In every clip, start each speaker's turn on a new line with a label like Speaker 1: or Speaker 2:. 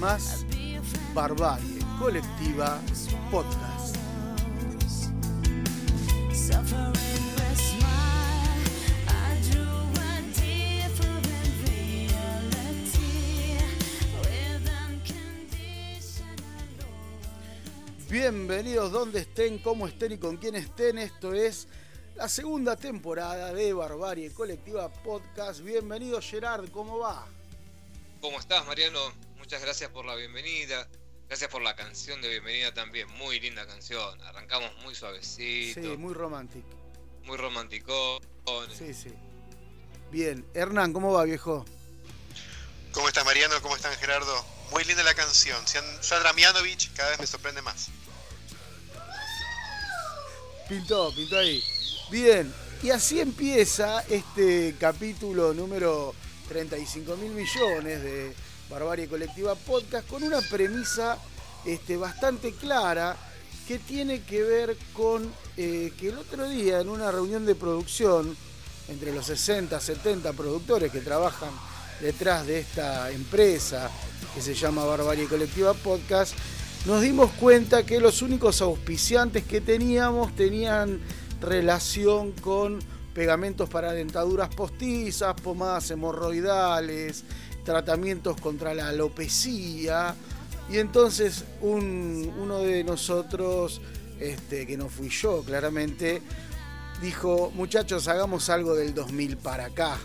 Speaker 1: más Barbarie Colectiva Podcast. Bienvenidos donde estén, cómo estén y con quién estén. Esto es la segunda temporada de Barbarie Colectiva Podcast. Bienvenido Gerard, ¿cómo va?
Speaker 2: ¿Cómo estás, Mariano? Muchas gracias por la bienvenida. Gracias por la canción de bienvenida también. Muy linda canción. Arrancamos muy suavecito.
Speaker 1: Sí, muy romántico.
Speaker 2: Muy romántico.
Speaker 1: Sí, sí. Bien. Hernán, ¿cómo va, viejo?
Speaker 3: ¿Cómo estás, Mariano? ¿Cómo están, Gerardo? Muy linda la canción. Sandra Mianovich cada vez me sorprende más.
Speaker 1: Pintó, pintó ahí. Bien, y así empieza este capítulo número 35 mil millones de Barbarie Colectiva Podcast con una premisa este, bastante clara que tiene que ver con eh, que el otro día en una reunión de producción entre los 60, 70 productores que trabajan detrás de esta empresa que se llama Barbarie Colectiva Podcast, nos dimos cuenta que los únicos auspiciantes que teníamos tenían relación con pegamentos para dentaduras postizas, pomadas hemorroidales, tratamientos contra la alopecia. Y entonces uno de nosotros, este, que no fui yo claramente, dijo, muchachos, hagamos algo del 2000 para acá.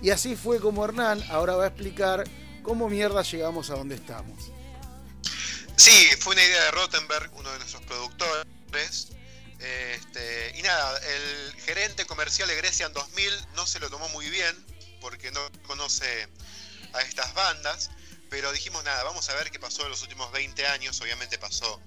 Speaker 1: Y así fue como Hernán ahora va a explicar cómo mierda llegamos a donde estamos.
Speaker 3: Sí, fue una idea de Rottenberg, uno de nuestros productores. Este, y nada, el gerente comercial de Grecia en 2000 no se lo tomó muy bien porque no conoce a estas bandas, pero dijimos nada, vamos a ver qué pasó en los últimos 20 años, obviamente pasó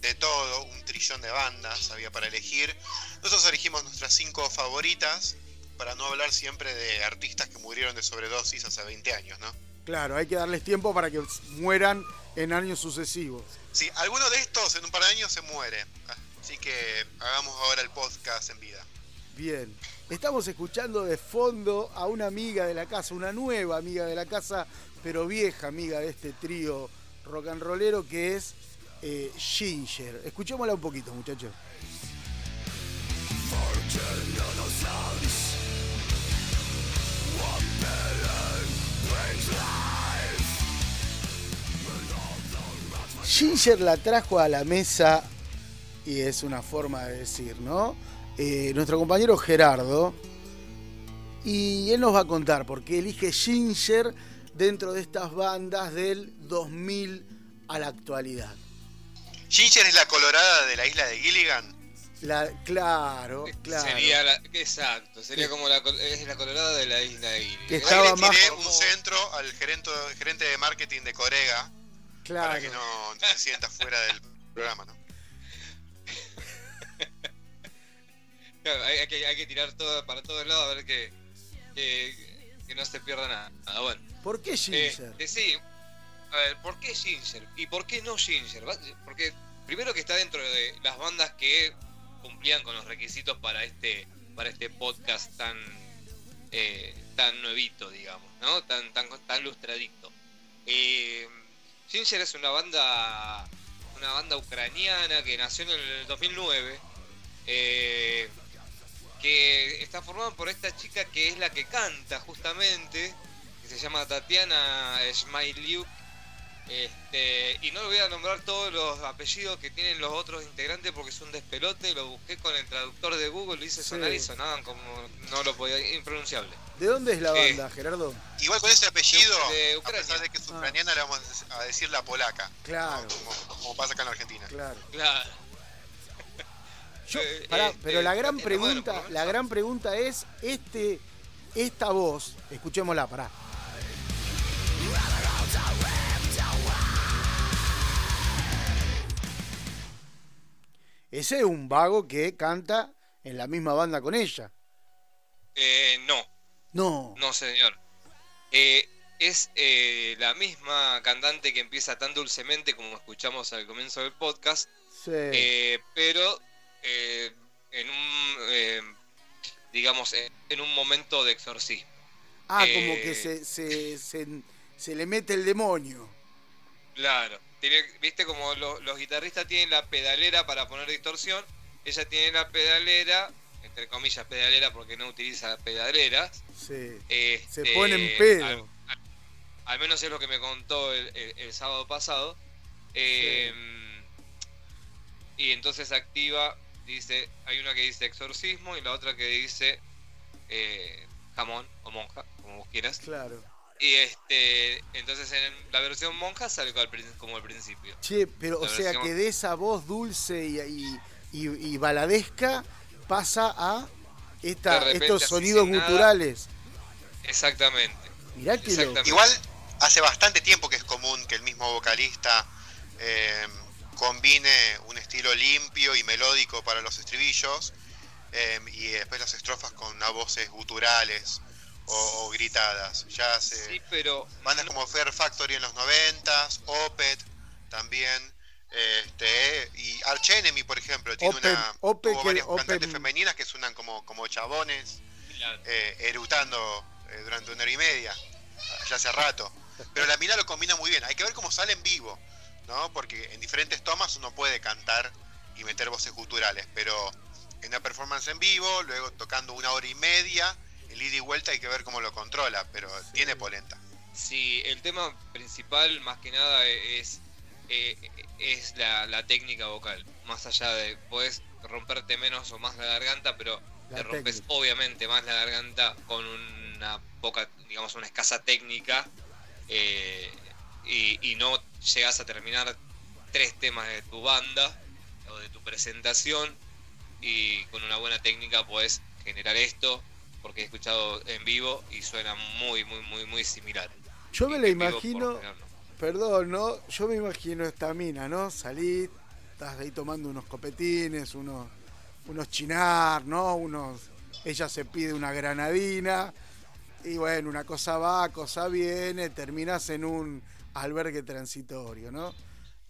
Speaker 3: de todo, un trillón de bandas había para elegir. Nosotros elegimos nuestras cinco favoritas para no hablar siempre de artistas que murieron de sobredosis hace 20 años, ¿no?
Speaker 1: Claro, hay que darles tiempo para que mueran en años sucesivos.
Speaker 3: Sí, alguno de estos en un par de años se muere. Así que hagamos ahora el podcast en vida.
Speaker 1: Bien. Estamos escuchando de fondo a una amiga de la casa, una nueva amiga de la casa, pero vieja amiga de este trío rock and rollero que es eh, Ginger. Escuchémosla un poquito, muchachos. Ginger la trajo a la mesa y es una forma de decir, ¿no? Eh, nuestro compañero Gerardo, y él nos va a contar por qué elige Ginger dentro de estas bandas del 2000 a la actualidad.
Speaker 3: Ginger es la colorada de la isla de Gilligan.
Speaker 1: La, claro, claro.
Speaker 2: Sería la, exacto, sería como la, es la colorada de la isla de Gilligan.
Speaker 3: Que estaba más un centro al gerente, gerente de marketing de Corega. Claro. Para que no, no se sienta fuera del programa, ¿no?
Speaker 2: Hay, que, tirar todo para todos lados a ver que, que, no se pierda nada. Bueno.
Speaker 1: ¿Por qué Ginger?
Speaker 2: Eh, sí, a ver, ¿por qué Ginger? ¿Y por qué no Ginger? Porque primero que está dentro de las bandas que cumplían con los requisitos para este, para este podcast tan, eh, tan nuevito, digamos, ¿no? Tan, tan, tan lustradito. Eh, Ginger es una banda una banda ucraniana que nació en el 2009 eh, que está formada por esta chica que es la que canta justamente, que se llama Tatiana Smiliuk. Este, y no le voy a nombrar todos los apellidos que tienen los otros integrantes porque es un despelote, lo busqué con el traductor de Google, lo hice sonar y sonaban como no lo podía, impronunciable.
Speaker 1: ¿De dónde es la banda, Gerardo?
Speaker 3: Igual con ese apellido, de, a pesar de que es ah. ucraniana, le vamos a decir la polaca.
Speaker 1: Claro.
Speaker 3: Como, pasa acá en Argentina.
Speaker 1: Claro.
Speaker 2: Claro.
Speaker 1: Eh, pero la gran pregunta, la gran pregunta es este, esta voz, escuchémosla, pará. Ese es un vago que canta en la misma banda con ella.
Speaker 2: Eh, no.
Speaker 1: No.
Speaker 2: No, señor. Eh, es la misma cantante que empieza tan dulcemente como escuchamos al comienzo del podcast. Sí. pero eh, en un, eh, digamos, en un momento de exorcismo.
Speaker 1: Ah, como que eh, se, se, se, le mete el demonio.
Speaker 2: Claro. Viste como los guitarristas tienen la pedalera para poner distorsión, ella tiene la pedalera, entre comillas pedalera porque no utiliza pedaleras.
Speaker 1: Sí.
Speaker 2: Este,
Speaker 1: Se pone en pedo.
Speaker 2: Al, menos es lo que me contó el, sábado pasado. Em, y entonces activa, dice, hay una que dice exorcismo y la otra que dice eh, jamón o monja, como vos quieras.
Speaker 1: Claro.
Speaker 2: Y este, entonces en la versión monja sale como al principio.
Speaker 1: Che, pero o sea que de esa voz dulce y, y, baladesca pasa a esta, estos sonidos guturales.
Speaker 2: Exactamente.
Speaker 1: Mirá que
Speaker 3: Igual hace bastante tiempo que es común que el mismo vocalista eh, combine un estilo limpio y melódico para los estribillos eh, y después las estrofas con voces guturales o, gritadas. Ya hace
Speaker 2: sí, pero
Speaker 3: bandas como Fair Factory en los 90 Opet también. Este, y Arch Enemy, por ejemplo, tiene una varias cantantes femeninas que suenan como, como chabones, eh, erutando eh, durante una hora y media, ya hace rato. Pero la mina lo combina muy bien. Hay que ver cómo sale en vivo, ¿no? Porque en diferentes tomas uno puede cantar y meter voces culturales, pero en una performance en vivo, luego tocando una hora y media, el ida y vuelta hay que ver cómo lo controla, pero tiene polenta.
Speaker 2: Sí, el tema principal más que nada es, eh, es la, técnica vocal. Más allá de, puedes romperte menos o más la garganta, pero te rompes obviamente más la garganta con una poca, digamos, una escasa técnica eh, y, y no llegas a terminar tres temas de tu banda o de tu presentación y con una buena técnica puedes generar esto porque he escuchado en vivo y suena muy, muy, muy, muy similar.
Speaker 1: Yo me la imagino, perdón, ¿no? Yo me imagino esta mina, ¿no? Salí, estás ahí tomando unos copetines, unos, unos chinar, ¿no? Unos, ella se pide una granadina y bueno, una cosa va, cosa viene, terminas en un albergue transitorio, ¿no?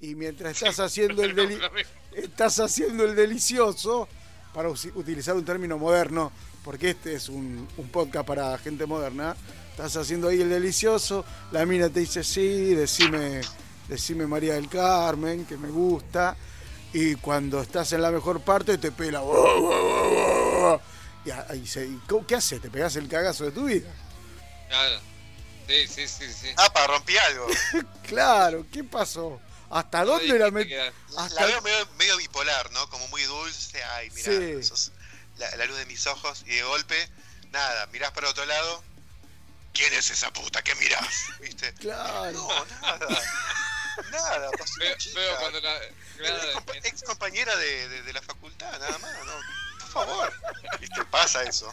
Speaker 1: Y mientras estás haciendo el estás haciendo el delicioso, para utilizar un término moderno, porque este es un, podcast para gente moderna. Estás haciendo ahí el delicioso, la mina te dice sí, decime, decime María del Carmen, que me gusta. Y cuando estás en la mejor parte te pela. Y, ahí ¿Qué haces? ¿Te pegas el cagazo de tu vida?
Speaker 2: Claro. Sí, sí, sí, sí.
Speaker 3: Ah, para rompí algo.
Speaker 1: claro, ¿qué pasó? ¿Hasta dónde la metí?
Speaker 3: La veo medio, bipolar, ¿no? Como muy dulce. Ay, mira, sí la, luz de mis ojos y de golpe, nada, mirás para otro lado. ¿Quién es esa puta? ¿Qué mirás? ¿Viste?
Speaker 1: Claro.
Speaker 3: No, nada. nada, pasó
Speaker 2: veo, cuando la,
Speaker 3: ex compañera de, de, la facultad, nada más, ¿no? Por favor. ¿Viste? Pasa eso.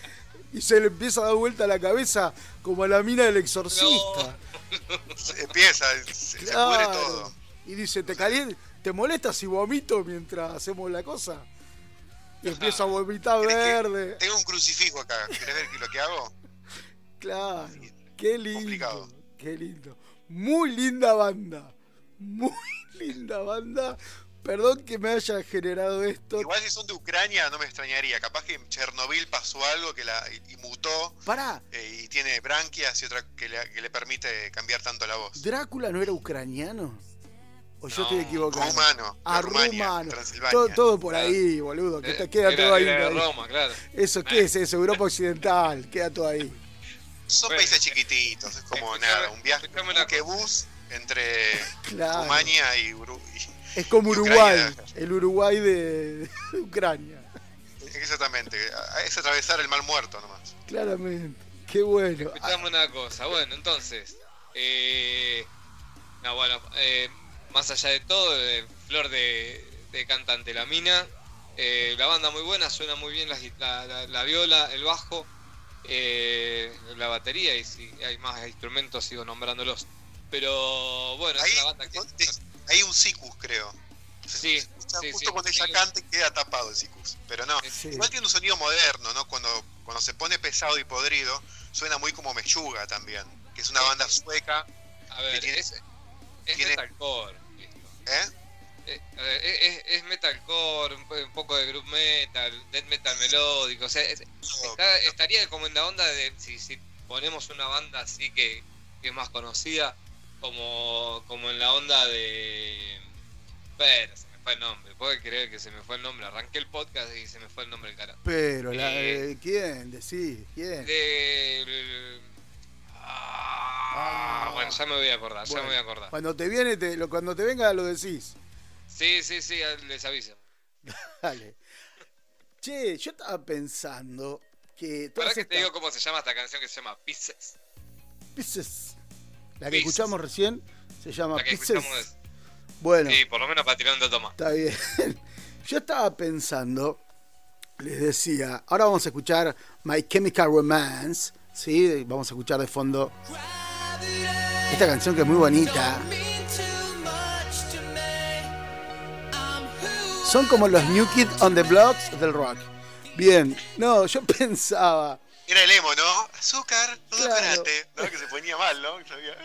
Speaker 1: Y se le empieza a dar vuelta la cabeza como a la mina del exorcista.
Speaker 3: Se empieza, se, claro. todo.
Speaker 1: Y dice, ¿te caliente? ¿Te molesta si vomito mientras hacemos la cosa? y empiezo a vomitar verde.
Speaker 3: Tengo un crucifijo acá, ¿querés ver lo que hago?
Speaker 1: Claro, qué lindo. Qué lindo. Muy linda banda. Muy linda banda. Perdón que me haya generado esto.
Speaker 3: Igual si son de Ucrania no me extrañaría. Capaz que en Chernobyl pasó algo que la y mutó.
Speaker 1: Pará.
Speaker 3: Eh, y tiene branquias y otra que le, que le permite cambiar tanto la voz.
Speaker 1: ¿Drácula no era ucraniano? ¿O yo estoy equivocado?
Speaker 3: Rumano.
Speaker 1: Ah, rumano. Todo, todo, por ahí, boludo. Que te queda todo ahí.
Speaker 2: Roma, claro.
Speaker 1: ¿Eso qué es eso? Europa Occidental. Queda todo ahí.
Speaker 3: Son países chiquititos. Es como nada. Un viaje. Un que bus entre Rumania y Uruguay.
Speaker 1: Es como Uruguay. El Uruguay de, Ucrania.
Speaker 3: Exactamente. Es atravesar el mal muerto nomás.
Speaker 1: Claramente. Qué bueno.
Speaker 2: Escuchame una cosa. Bueno, entonces. Eh, no, bueno. Eh, más allá de todo, de flor de, cantante la mina. Eh, la banda muy buena, suena muy bien la, viola, el bajo, eh, la batería y si hay más instrumentos sigo nombrándolos. Pero bueno,
Speaker 3: es
Speaker 2: una banda que...
Speaker 3: Hay un sicus, creo.
Speaker 2: Sí,
Speaker 3: justo cuando ella canta queda tapado el sicus. Pero no, igual tiene un sonido moderno, ¿no? Cuando, cuando se pone pesado y podrido, suena muy como Meyuga también, que es una banda sueca.
Speaker 2: A ver, es, es metalcore.
Speaker 3: ¿Eh?
Speaker 2: Eh, ¿Eh? es, metalcore, un poco de group metal, death metal melódico. O sea, estaría como en la onda de si, si ponemos una banda así que, es más conocida, como, como en la onda de. Pero, se me fue el nombre. Puedo creer que se me fue el nombre. Arranqué el podcast y se me fue el nombre del cara.
Speaker 1: Pero, la,
Speaker 2: Eh,
Speaker 1: eh, ¿quién? Decís, ¿quién?
Speaker 2: Del- Ah,
Speaker 1: Ah.
Speaker 2: bueno, ya me voy a acordar, ya me voy a acordar.
Speaker 1: Cuando te viene, te, lo, cuando te venga lo decís.
Speaker 2: Sí, sí, sí, les aviso.
Speaker 1: Dale. Che, yo estaba pensando que
Speaker 2: ¿Para que te digo cómo se llama esta canción que se llama Pieces?
Speaker 1: Pieces, la que
Speaker 2: Pieces.
Speaker 1: escuchamos recién, se llama
Speaker 2: La que
Speaker 1: Pieces.
Speaker 2: escuchamos es-
Speaker 1: Bueno,
Speaker 2: Sí, por lo menos para tirar un dato más.
Speaker 1: está bien. Yo estaba pensando, les decía, ahora vamos a escuchar My Chemical Romance, ¿sí? Vamos a escuchar de fondo esta canción que es muy bonita. Son como los New Kids on the Blocks del rock. Bien, no, yo pensaba,
Speaker 3: Era el emo, ¿no? Azúcar,
Speaker 1: Claro.
Speaker 3: azúcarate. ¿no? Que se ponía mal, ¿no? Sabía-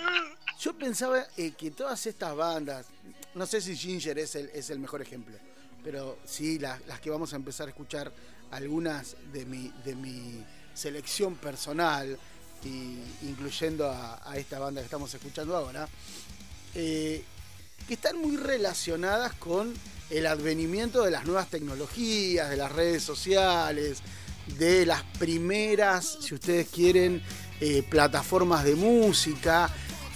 Speaker 1: yo pensaba eh, que todas estas bandas, no sé si Ginger es el, es el mejor ejemplo, pero sí las, las que vamos a empezar a escuchar, algunas de mi, de mi selección personal, y incluyendo a, a esta banda que estamos escuchando ahora, eh, que están muy relacionadas con el advenimiento de las nuevas tecnologías, de las redes sociales, de las primeras, si ustedes quieren, eh, plataformas de música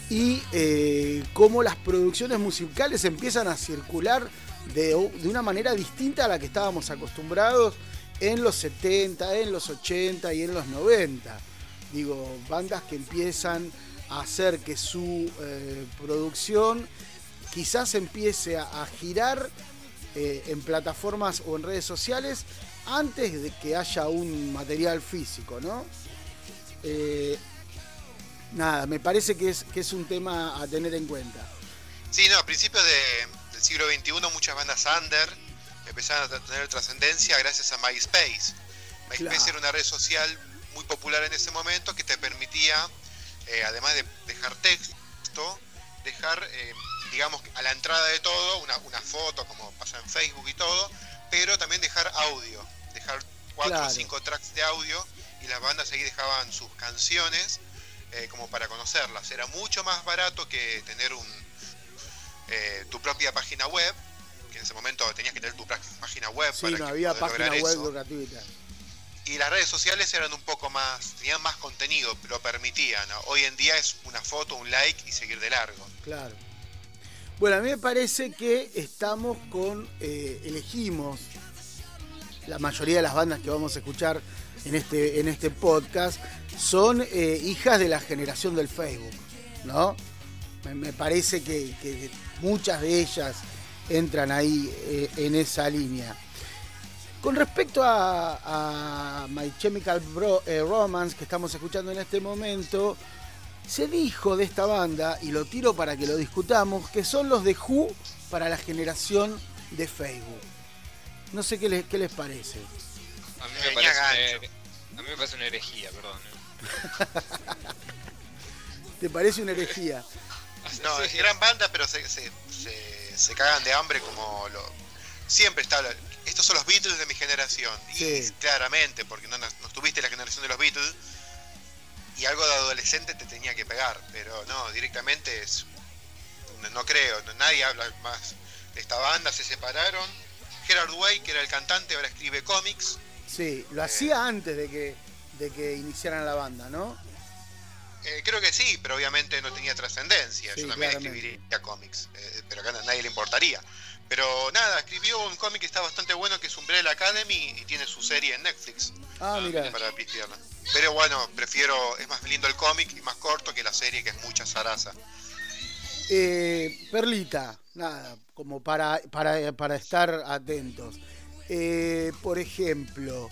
Speaker 1: y eh, cómo las producciones musicales empiezan a circular de, de una manera distinta a la que estábamos acostumbrados en los 70, en los 80 y en los 90. Digo, bandas que empiezan a hacer que su eh, producción quizás empiece a, girar en plataformas o en redes sociales antes de que haya un material físico, ¿no? Eh, nada, me parece que es, que es un tema a tener en cuenta.
Speaker 3: Sí, no, a principios de- del siglo XXI muchas bandas under empezaron a tener trascendencia gracias a MySpace. MySpace
Speaker 1: Claro.
Speaker 3: era una red social muy popular en ese momento que te permitía, eh, además de dejar texto, dejar, eh, digamos, a la entrada de todo una, una foto, como pasa en Facebook y todo, pero también dejar audio, dejar cuatro
Speaker 1: Claro.
Speaker 3: o cinco tracks de audio y las bandas ahí dejaban sus canciones eh, como para conocerlas. Era mucho más barato que tener un, eh, tu propia página web, que en ese momento tenías que tener tu página web
Speaker 1: Sí,
Speaker 3: para
Speaker 1: no
Speaker 3: que
Speaker 1: había página web gratuita.
Speaker 3: Y las redes sociales eran un poco más, tenían más contenido, lo permitían. ¿no? Hoy en día es una foto, un like y seguir de largo.
Speaker 1: Claro. Bueno, a mí me parece que estamos con, eh, elegimos la mayoría de las bandas que vamos a escuchar en este, en este podcast son eh, hijas de la generación del Facebook, ¿no? Me, parece que, muchas de ellas entran ahí eh, en esa línea. Con respecto a, My Chemical eh, Romance que estamos escuchando en este momento, se dijo de esta banda, y lo tiro para que lo discutamos, que son los de Who para la generación de Facebook. No sé qué les, qué les parece.
Speaker 2: A mí me parece una,
Speaker 3: gancho.
Speaker 2: here- a mí me parece una herejía, perdón. ¿eh?
Speaker 1: ¿Te parece una herejía?
Speaker 3: No, es gran banda, pero se, se, se- se cagan de hambre como lo... Siempre está... Estos son los Beatles de mi generación. Y
Speaker 1: Sí.
Speaker 3: claramente, porque no, no no estuviste en la generación de los Beatles. Y algo de adolescente te tenía que pegar. Pero no, directamente es... No, no creo, no- nadie habla más de esta banda. Se separaron. Gerard Way, que era el cantante, ahora escribe cómics.
Speaker 1: Sí, lo hacía antes de que, de que iniciaran la banda, ¿no?
Speaker 3: Eh, creo que sí, pero obviamente no tenía trascendencia.
Speaker 1: Sí,
Speaker 3: Yo también
Speaker 1: claramente.
Speaker 3: escribiría cómics, eh, pero acá a nadie le importaría. Pero nada, escribió un cómic que está bastante bueno, que es Umbrella Academy, y tiene su serie en Netflix
Speaker 1: Ah,
Speaker 2: Ah,
Speaker 1: mira.
Speaker 3: para pistearla. Pero bueno, prefiero, es más lindo el cómic y más corto que la serie, que es mucha zaraza.
Speaker 1: Eh, Perlita, nada, como para, para, para estar atentos. Eh, por ejemplo,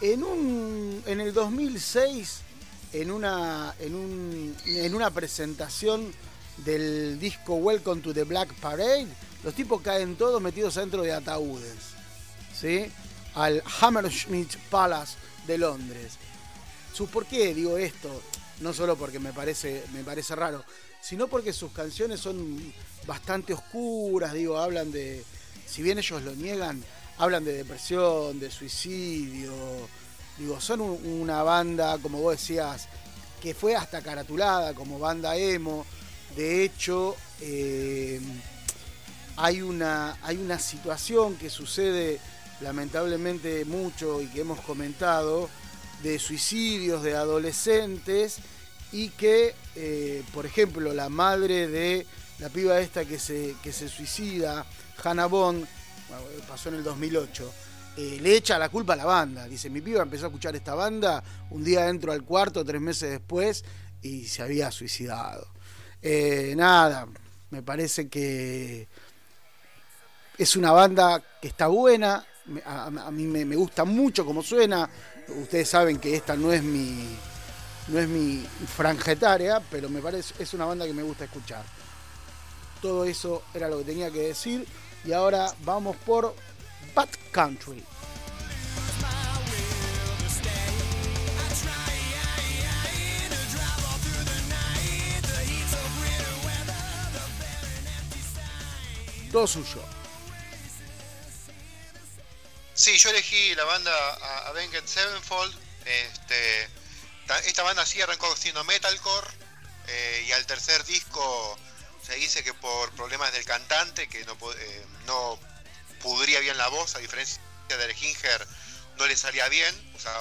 Speaker 1: en, un, en el 2006, en una, en, un, en una presentación del disco Welcome to the Black Parade, los tipos caen todos metidos dentro de ataúdes, ¿sí? Al Hammersmith Palace de Londres. ¿Por qué digo esto? No solo porque me parece, me parece raro, sino porque sus canciones son bastante oscuras, digo, hablan de, si bien ellos lo niegan, hablan de depresión, de suicidio, digo, son un- una banda, como vos decías, que fue hasta caratulada como banda emo, De hecho, eh, hay, una, hay una situación que sucede lamentablemente mucho y que hemos comentado de suicidios de adolescentes y que, eh, por ejemplo, la madre de la piba esta que se, que se suicida, Hannah Bond, pasó en el 2008, eh, le echa la culpa a la banda. Dice, mi piba empezó a escuchar esta banda, un día entro al cuarto, tres meses después, y se había suicidado. Eh, nada, me parece que es una banda que está buena, a, mí me, me, gusta mucho como suena, ustedes saben que esta no es mi no es mi franja etaria, pero me parece es una banda que me gusta escuchar. Todo eso era lo que tenía que decir y ahora vamos por Bad Country. Todo suyo.
Speaker 3: Sí, yo elegí la banda Avenged Sevenfold. Este, esta banda sí arrancó siendo metalcore eh, y al tercer disco se dice que por problemas del cantante, que no, eh, no pudría bien la voz, a diferencia del Ginger, no le salía bien, o sea,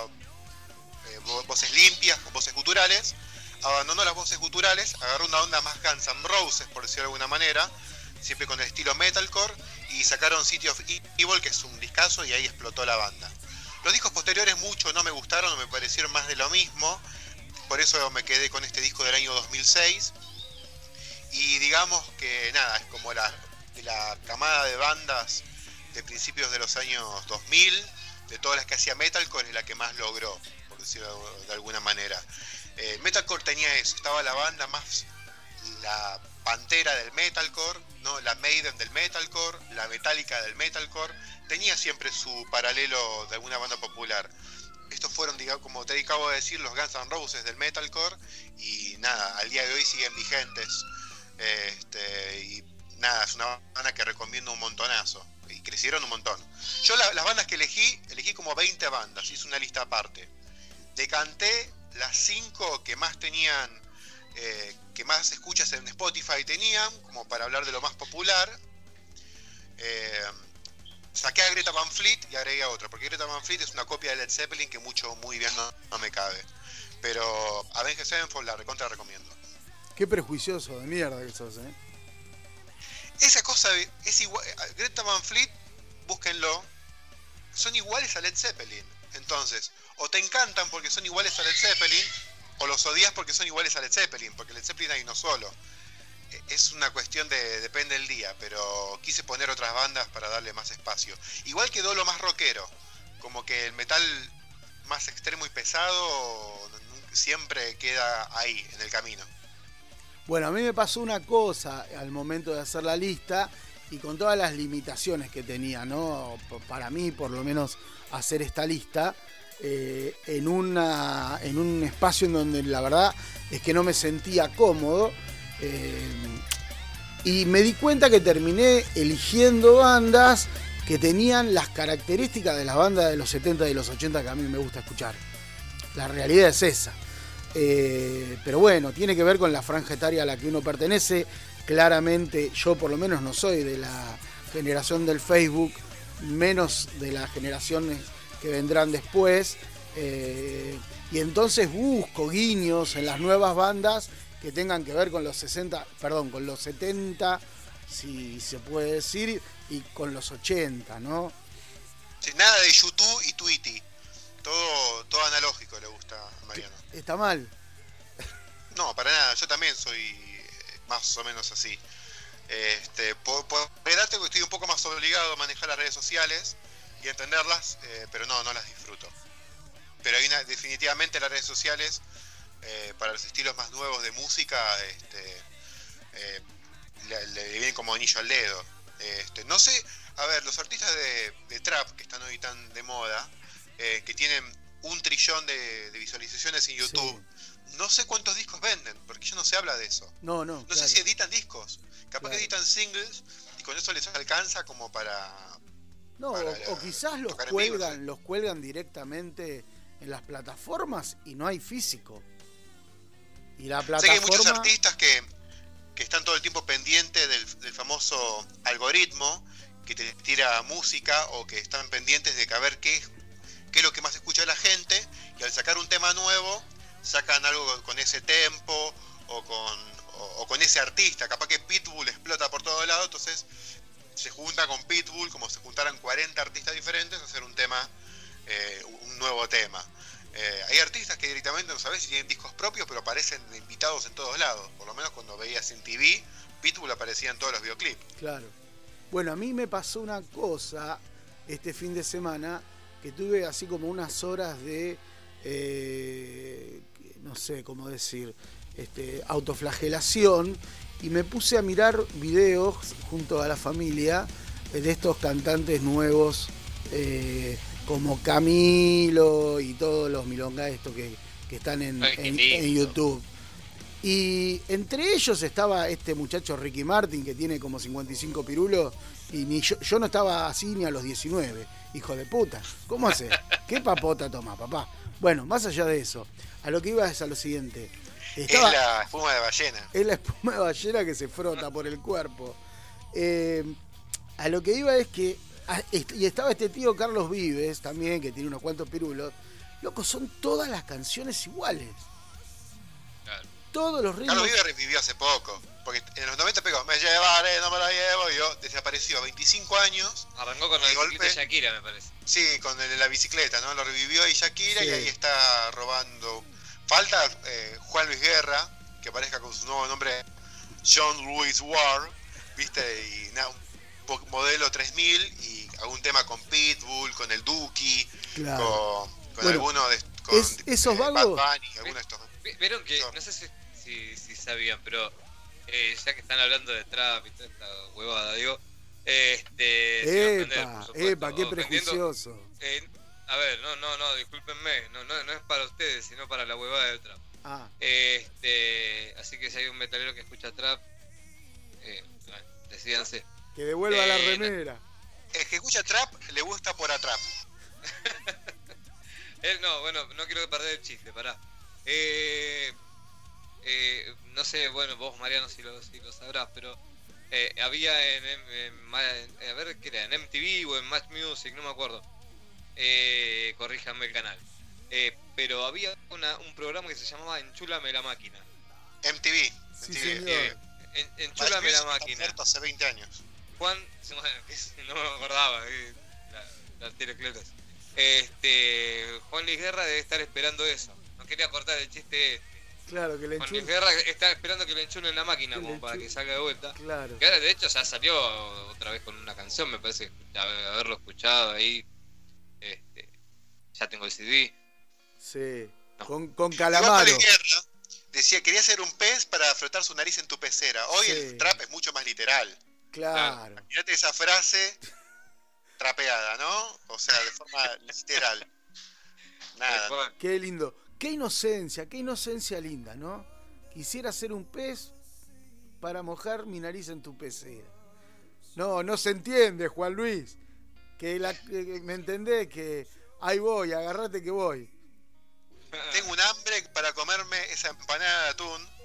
Speaker 3: eh, voces limpias, voces guturales, abandonó las voces guturales, agarró una onda más Guns N' Roses, por decirlo de alguna manera, siempre con el estilo metalcore, y sacaron City of Evil, que es un discazo, y ahí explotó la banda. Los discos posteriores mucho no me gustaron, me parecieron más de lo mismo, por eso me quedé con este disco del año 2006. Y digamos que nada, es como la, la camada de bandas de principios de los años 2000, de todas las que hacía metalcore, es la que más logró, por decirlo de alguna manera. Eh, metalcore tenía eso, estaba la banda más la pantera del metalcore, ¿no? la Maiden del metalcore, la metálica del metalcore, tenía siempre su paralelo de alguna banda popular. Estos fueron, digamos, como te acabo de decir, los Guns N' Roses del metalcore y nada, al día de hoy siguen vigentes. Este, y nada, es una banda que recomiendo un montonazo. Y crecieron un montón. Yo las bandas que elegí, elegí como 20 bandas, hice una lista aparte. Decanté las 5 que más tenían, eh, que más escuchas en Spotify tenían, como para hablar de lo más popular. Eh, saqué a Greta Van Fleet y agregué a otra, porque Greta Van Fleet es una copia de Led Zeppelin que mucho, muy bien no, me cabe. Pero Avenged Sevenfold la recontra recomiendo.
Speaker 1: Qué prejuicioso de mierda que sos, ¿eh?
Speaker 3: Esa cosa es igual. Greta Van Fleet, búsquenlo. Son iguales a Led Zeppelin. Entonces, o te encantan porque son iguales a Led Zeppelin, o los odias porque son iguales a Led Zeppelin, porque Led Zeppelin hay no solo es una cuestión de depende del día, pero quise poner otras bandas para darle más espacio. Igual quedó lo más rockero, como que el metal más extremo y pesado siempre queda ahí, en el camino.
Speaker 1: Bueno, a mí me pasó una cosa al momento de hacer la lista y con todas las limitaciones que tenía, ¿no? Para mí, por lo menos, hacer esta lista. Eh, en, una, en un espacio en donde la verdad es que no me sentía cómodo eh, y me di cuenta que terminé eligiendo bandas que tenían las características de las bandas de los 70 y los 80 que a mí me gusta escuchar. La realidad es esa. Eh, pero bueno, tiene que ver con la franja etaria a la que uno pertenece. Claramente yo por lo menos no soy de la generación del Facebook, menos de las generaciones que vendrán después. Eh, y entonces busco guiños en las nuevas bandas que tengan que ver con los 60, perdón, con los 70, si se puede decir, y con los 80, ¿no?
Speaker 3: nada de YouTube y Tweety. Todo, todo analógico le gusta a Mariano.
Speaker 1: ¿Está mal?
Speaker 3: No, para nada. Yo también soy eh, más o menos así. Este, por, por que estoy un poco más obligado a manejar las redes sociales y entenderlas, eh, pero no, no las disfruto. Pero hay una, definitivamente las redes sociales eh, para los estilos más nuevos de música, este, eh, le, viene como anillo al dedo. Este, no sé, a ver, los artistas de, trap que están hoy tan de moda, eh, que tienen un trillón de, visualizaciones en YouTube, no sé cuántos discos venden, porque ya no se habla de eso.
Speaker 1: No, no.
Speaker 3: No sé si editan discos, capaz que editan singles y con eso les alcanza como para.
Speaker 1: No, o, quizás los cuelgan, los cuelgan directamente en las plataformas y no hay físico. Y la plataforma...
Speaker 3: Sé que hay muchos artistas que, que están todo el tiempo pendientes del, del famoso algoritmo que te tira música o que están pendientes de que a ver qué, qué es lo que más escucha la gente y al sacar un tema nuevo sacan algo con ese tempo o con, o, con ese artista. Capaz que Pitbull explota por todos lados, entonces se junta con Pitbull como se juntaran 40 artistas diferentes a hacer un tema, eh, un nuevo tema. Eh, hay artistas que directamente no sabes si tienen discos propios, pero aparecen invitados en todos lados. Por lo menos cuando veías en TV, Pitbull aparecía en todos los videoclips.
Speaker 1: Claro. Bueno, a mí me pasó una cosa este fin de semana que tuve así como unas horas de, eh, no sé cómo decir, este, autoflagelación y me puse a mirar videos junto a la familia de estos cantantes nuevos eh, como Camilo y todos los milongas estos que, que están en,
Speaker 2: Ay, qué
Speaker 1: en-
Speaker 2: lindo.
Speaker 1: en YouTube. Y entre ellos estaba este muchacho Ricky Martin que tiene como 55 pirulos y ni yo, yo no estaba así ni a los 19. Hijo de puta. ¿Cómo hace? ¿Qué papota toma, papá? Bueno, más allá de eso, a lo que iba es a lo siguiente. Estaba,
Speaker 3: Es la espuma de ballena.
Speaker 1: es la espuma de ballena que se frota por el cuerpo. Eh, a lo que iba es que. Ah, Y estaba este tío Carlos Vives también, que tiene unos cuantos pirulos. Loco, son todas las canciones iguales.
Speaker 2: Claro.
Speaker 1: Todos los ritmos.
Speaker 3: Carlos Vives revivió hace poco. Porque en los 90 pegó, me llevaré, no me la llevo, y yo desapareció a 25 años,
Speaker 2: Arrancó con la bicicleta de. Shakira, me parece.
Speaker 3: sí, con el de la bicicleta, ¿no? Lo revivió ahí Shakira
Speaker 1: Sí.
Speaker 3: y ahí está robando. Falta eh, Juan Luis Guerra, que aparezca con su nuevo nombre, John Louis Ward, ¿viste? Y nada, un po- modelo 3000 y algún tema con Pitbull, con el Duki,
Speaker 1: Claro.
Speaker 3: con, con
Speaker 1: Bueno,
Speaker 3: alguno de con,
Speaker 1: es- esos
Speaker 3: eh,
Speaker 1: vagos-
Speaker 3: Bad Bunny, alguno de estos.
Speaker 2: Vi- Vieron que,
Speaker 3: No.
Speaker 2: sé si, si, si sabían, pero eh, ya que están hablando de trap y toda esta huevada, digo, este... sin ofender,
Speaker 1: Epa,
Speaker 2: supuesto,
Speaker 1: epa, qué prejuicioso.
Speaker 2: eh, a ver, no, no, no, discúlpenme, no, no, no es para ustedes, sino para la huevada del trap.
Speaker 1: Ah,
Speaker 2: Este, así que si hay un metalero que escucha trap, eh, bueno, decídanse.
Speaker 1: Que devuelva la
Speaker 2: Eh,
Speaker 1: remera.
Speaker 3: El que escucha trap le gusta por atrap.
Speaker 2: Él no, bueno, no quiero perder el chiste, pará. Eh, eh, no sé, bueno, vos Mariano si lo, si lo sabrás, pero eh, había en, en- en a ver qué era, en MTV o en Match Music, no me acuerdo. Eh, corríjanme el canal. Eh, pero había una- un programa que se llamaba Enchúlame la máquina.
Speaker 3: MTV.
Speaker 1: Sí,
Speaker 3: MTV, eh,
Speaker 2: Enchúlame la máquina.
Speaker 3: hace 20 años.
Speaker 2: Juan, no me acordaba, eh, la- las tirocletas. Este, Juan Luis Guerra debe estar esperando eso. No quería cortar el chiste. este.
Speaker 1: Claro, que le
Speaker 2: Juan Luis Guerra está esperando que le enchulen la máquina como para que salga de vuelta.
Speaker 1: Claro.
Speaker 2: Que ahora de hecho ya salió otra vez con una canción, me parece haberlo escuchado ahí. Este, ya tengo el CD.
Speaker 1: Sí.
Speaker 2: No.
Speaker 1: Con, con calamaro.
Speaker 3: Juan Guerra decía quería ser un pez para frotar su nariz en tu pecera. Hoy
Speaker 1: Sí.
Speaker 3: el trap es mucho más literal.
Speaker 1: Claro.
Speaker 3: Mirate esa frase trapeada, ¿no? O sea, de forma literal. Nada.
Speaker 1: Qué lindo. Qué inocencia, qué inocencia linda, ¿no? Quisiera ser un pez para mojar mi nariz en tu pecera. No, no se entiende, Juan Luis. Que la, que- ¿Me entendés? Que ahí voy, agarrate que voy.
Speaker 3: Tengo un hambre para comerme esa empanada de atún.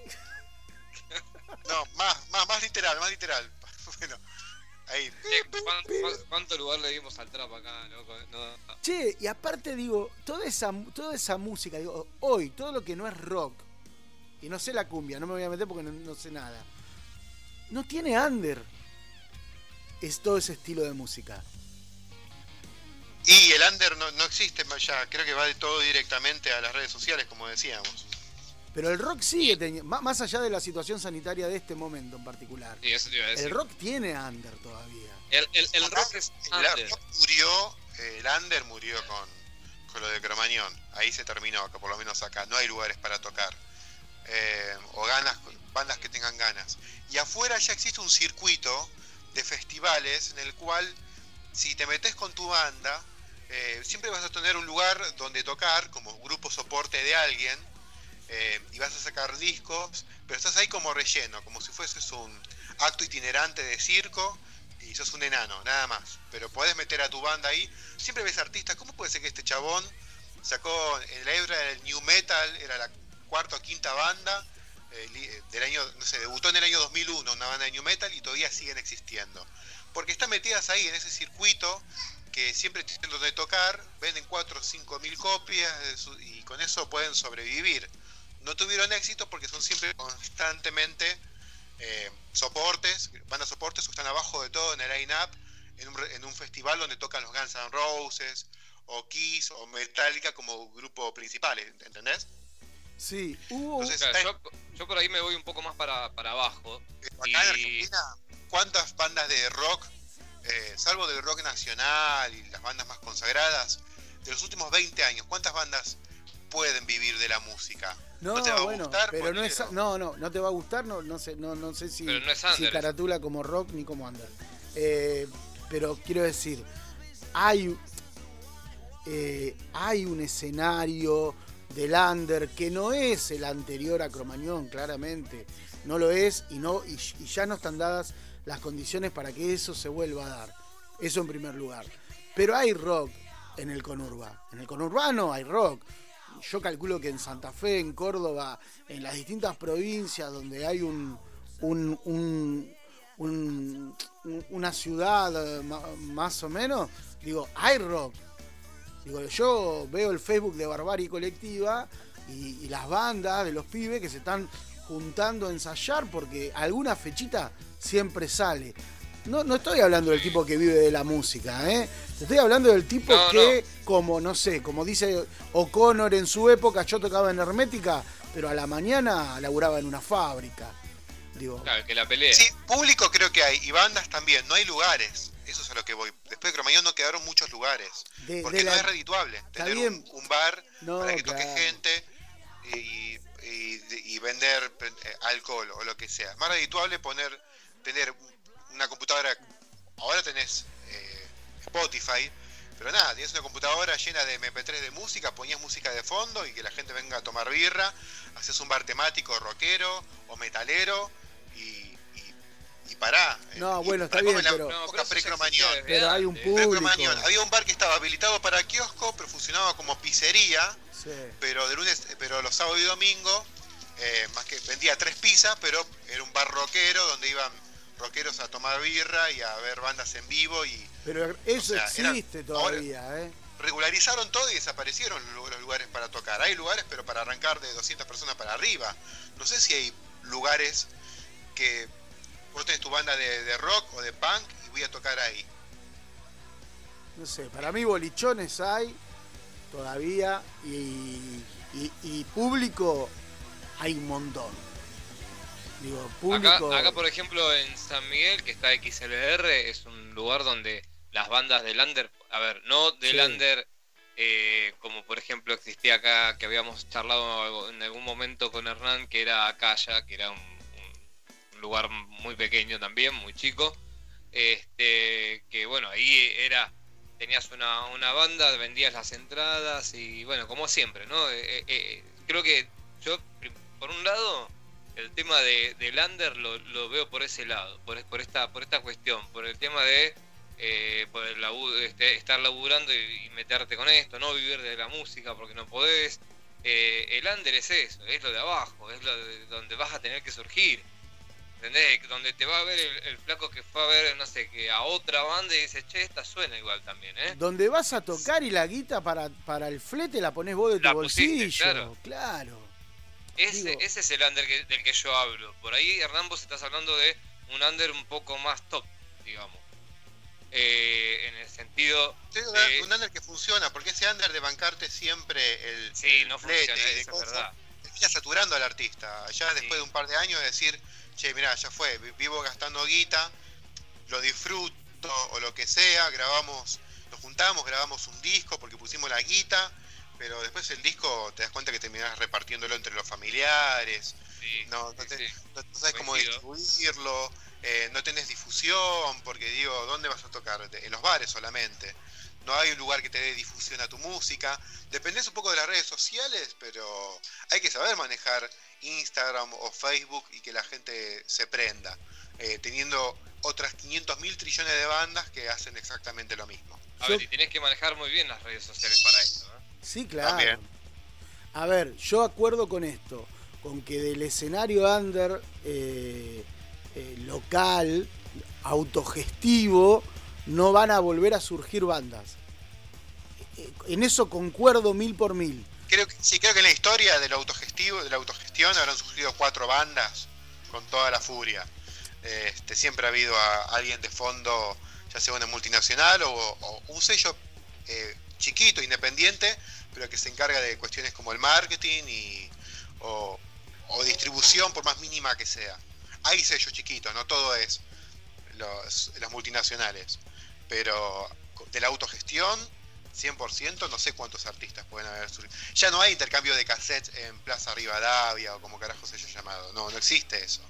Speaker 3: No, más, más, más literal, más literal. Bueno, ahí.
Speaker 2: che, ¿cuán- cuán- ¿Cuánto lugar le dimos al trap acá, loco? No,
Speaker 1: Che, y aparte digo, toda esa, toda esa música, digo, hoy, todo lo que no es rock, y no sé la cumbia, no me voy a meter porque no, no sé nada, no tiene under. Es todo ese estilo de música.
Speaker 3: Y el under no, no existe más ya, creo que va de todo directamente a las redes sociales, como decíamos.
Speaker 1: Pero el rock sigue teniendo, má- más allá de la situación sanitaria de este momento en particular,
Speaker 2: sí, eso te iba a decir.
Speaker 1: el rock tiene under todavía.
Speaker 2: El, el, el rock es
Speaker 3: El
Speaker 2: under.
Speaker 3: rock murió, el under murió con, con lo de Cromañón. Ahí se terminó, acá, por lo menos acá. No hay lugares para tocar. Eh, o ganas, bandas que tengan ganas. Y afuera ya existe un circuito de festivales en el cual, si te metes con tu banda, eh, siempre vas a tener un lugar donde tocar como grupo soporte de alguien. Eh, y vas a sacar discos, pero estás ahí como relleno, como si fueses un acto itinerante de circo y sos un enano, nada más. Pero podés meter a tu banda ahí. Siempre ves artistas, ¿cómo puede ser que este chabón sacó en la hebra del New Metal, era la cuarta o quinta banda, eh, del año, no sé, debutó en el año 2001 una banda de New Metal y todavía siguen existiendo. Porque están metidas ahí en ese circuito que siempre tienen donde tocar, venden 4 o 5 mil copias y con eso pueden sobrevivir. No tuvieron éxito porque son siempre constantemente eh, soportes, bandas soportes o están abajo de todo en el line-up en un, en un festival donde tocan los Guns N' Roses o Kiss o Metallica como grupo principal, ¿entendés?
Speaker 1: Sí, hubo...
Speaker 2: yo, por ahí me voy un poco más para, abajo.
Speaker 3: Acá en Argentina, ¿cuántas bandas de rock, eh, salvo del rock nacional y las bandas más consagradas, de los últimos 20 años, cuántas bandas pueden vivir de la música?
Speaker 1: No, te va a gustar, pero no es, no, no, no te va a gustar, no, no sé, no, no sé si, si caratula como rock ni como under. Eh, pero quiero decir, hay, eh, hay un escenario del under que no es el anterior a Cromañón, claramente. No lo es y, no, y, ya no están dadas las condiciones para que eso se vuelva a dar. Eso en primer lugar. Pero hay rock en el conurba. En el conurbano hay rock. Yo calculo que en Santa Fe, en Córdoba, en las distintas provincias donde hay un, un, una ciudad eh, más o menos, digo, hay rock Digo, yo veo el Facebook de Barbarie Colectiva y, las bandas de los pibes que se están juntando a ensayar porque alguna fechita siempre sale. No, no estoy hablando del tipo que vive de la música, ¿eh? Estoy hablando del tipo que, como, no sé, como dice O'Connor en su época, yo tocaba en Hermética, pero a la mañana laburaba en una fábrica. Digo,
Speaker 2: claro, que la pelea.
Speaker 3: Sí, público creo que hay, y bandas también, no hay lugares. Eso es a lo que voy. Después de Cromañón no quedaron muchos lugares. porque no es redituable tener un, bar para que toque gente y, vender eh, alcohol o lo que sea. Es más redituable poner, tener una computadora. Ahora tenés eh, Spotify, pero nada, tienes una computadora llena de MP3 de música, ponías música de fondo y que la gente venga a tomar birra, haces un bar temático rockero o metalero y y pará.
Speaker 1: No, bueno, está bien, pero, pero hay un público.
Speaker 3: Había un bar que estaba habilitado para kiosco, pero funcionaba como pizzería, pero de lunes, pero los sábados y domingos, eh, más que vendía tres pizzas, pero era un bar rockero donde iban rockeros a tomar birra y a ver bandas en vivo y
Speaker 1: pero eso existe todavía, ¿eh?
Speaker 3: Regularizaron todo y desaparecieron los lugares para tocar. Hay lugares, pero para arrancar de 200 personas para arriba. No sé si hay lugares que vos tenés tu banda de, rock o de punk y voy a tocar ahí.
Speaker 1: No sé, para mí bolichones hay todavía y, público hay un montón.
Speaker 2: Digo, público... Acá, por ejemplo, en San Miguel, que está XLR, es un lugar donde las bandas de Lander, a ver, no de Lander eh, como por ejemplo existía acá, que habíamos charlado en algún momento con Hernán, que era acá ya, que era un lugar muy pequeño también, muy chico. Este, que bueno, ahí era, tenías una, una banda, vendías las entradas y bueno, como siempre, ¿no? Eh, eh, eh, creo que yo, por un lado, el tema de, de Lander lo, lo, veo por ese lado, por, por, esta, por esta cuestión, por el tema de por el este, estar laburando y, meterte con esto, no vivir de la música porque no podés. el under es eso, es lo de abajo, es lo de donde vas a tener que surgir. ¿Entendés? Donde te va a ver el, flaco que fue a ver, no sé, que a otra banda y dice, che, esta suena igual también, ¿eh?
Speaker 1: Donde vas a tocar y la guita para, para el flete la pones vos de tu bolsillo. claro.
Speaker 2: Ese, ese es el under del que yo hablo. Por ahí, Hernán, vos estás hablando de un under un poco más top, digamos. Eh, en el sentido.
Speaker 3: Un under que funciona, porque ese under de bancarte siempre el.
Speaker 2: Sí, no funciona, eso es verdad.
Speaker 3: Termina saturando al artista. Ya después de un par de años, decir che, mirá, ya fue, vivo gastando guita, lo disfruto o lo que sea, grabamos, nos juntamos, grabamos un disco porque pusimos la guita, pero después el disco te das cuenta que terminás repartiéndolo entre los familiares, no, sabes cómo distribuirlo, eh, no tenés difusión, porque digo, ¿dónde vas a tocar? En los bares solamente. No hay un lugar que te dé difusión a tu música. Dependés un poco de las redes sociales, pero hay que saber manejar Instagram o Facebook y que la gente se prenda, eh, teniendo otras 500 mil trillones de bandas que hacen exactamente lo mismo.
Speaker 2: A ver, y tenés que manejar muy bien las redes sociales para esto.
Speaker 1: Sí, claro. A ver, yo acuerdo con esto. con que del escenario under eh, eh, local, autogestivo, no van a volver a surgir bandas. Eh, En eso concuerdo mil por mil.
Speaker 3: Creo que, sí, creo que en la historia del autogestivo, de la autogestión habrán surgido cuatro bandas con toda la furia. Este, siempre ha habido a alguien de fondo, ya sea una multinacional o, o un sello eh, chiquito, independiente, pero que se encarga de cuestiones como el marketing y, o, distribución, por más mínima que sea. Hay sellos chiquitos, no todo es los, las multinacionales, pero de la autogestión 100%, no sé cuántos artistas pueden haber surgido. Ya no hay intercambio de cassettes en Plaza Rivadavia o como carajo se haya llamado. No, no existe eso.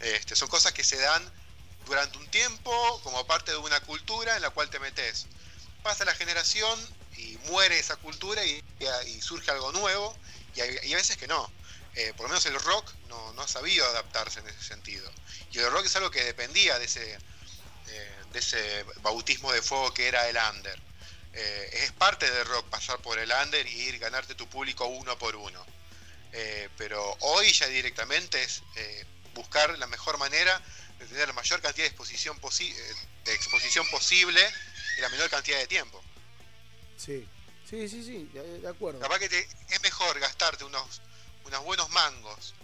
Speaker 3: Este, son cosas que se dan durante un tiempo como parte de una cultura en la cual te metes. Pasa la generación y muere esa cultura y, surge algo nuevo y hay, y hay veces que no. Eh, por lo menos el rock no, no, ha sabido adaptarse en ese sentido. Y el rock es algo que dependía de ese, eh, de ese bautismo de fuego que era el under. Eh, es parte del rock pasar por el under y ir ganarte tu público uno por uno. Pero hoy ya directamente es buscar la mejor manera de tener la mayor cantidad de exposición, posi de exposición posible en la menor cantidad de tiempo.
Speaker 1: Sí, sí, sí, sí, de, de acuerdo.
Speaker 3: Capaz que te, es mejor gastarte unos, unos buenos mangos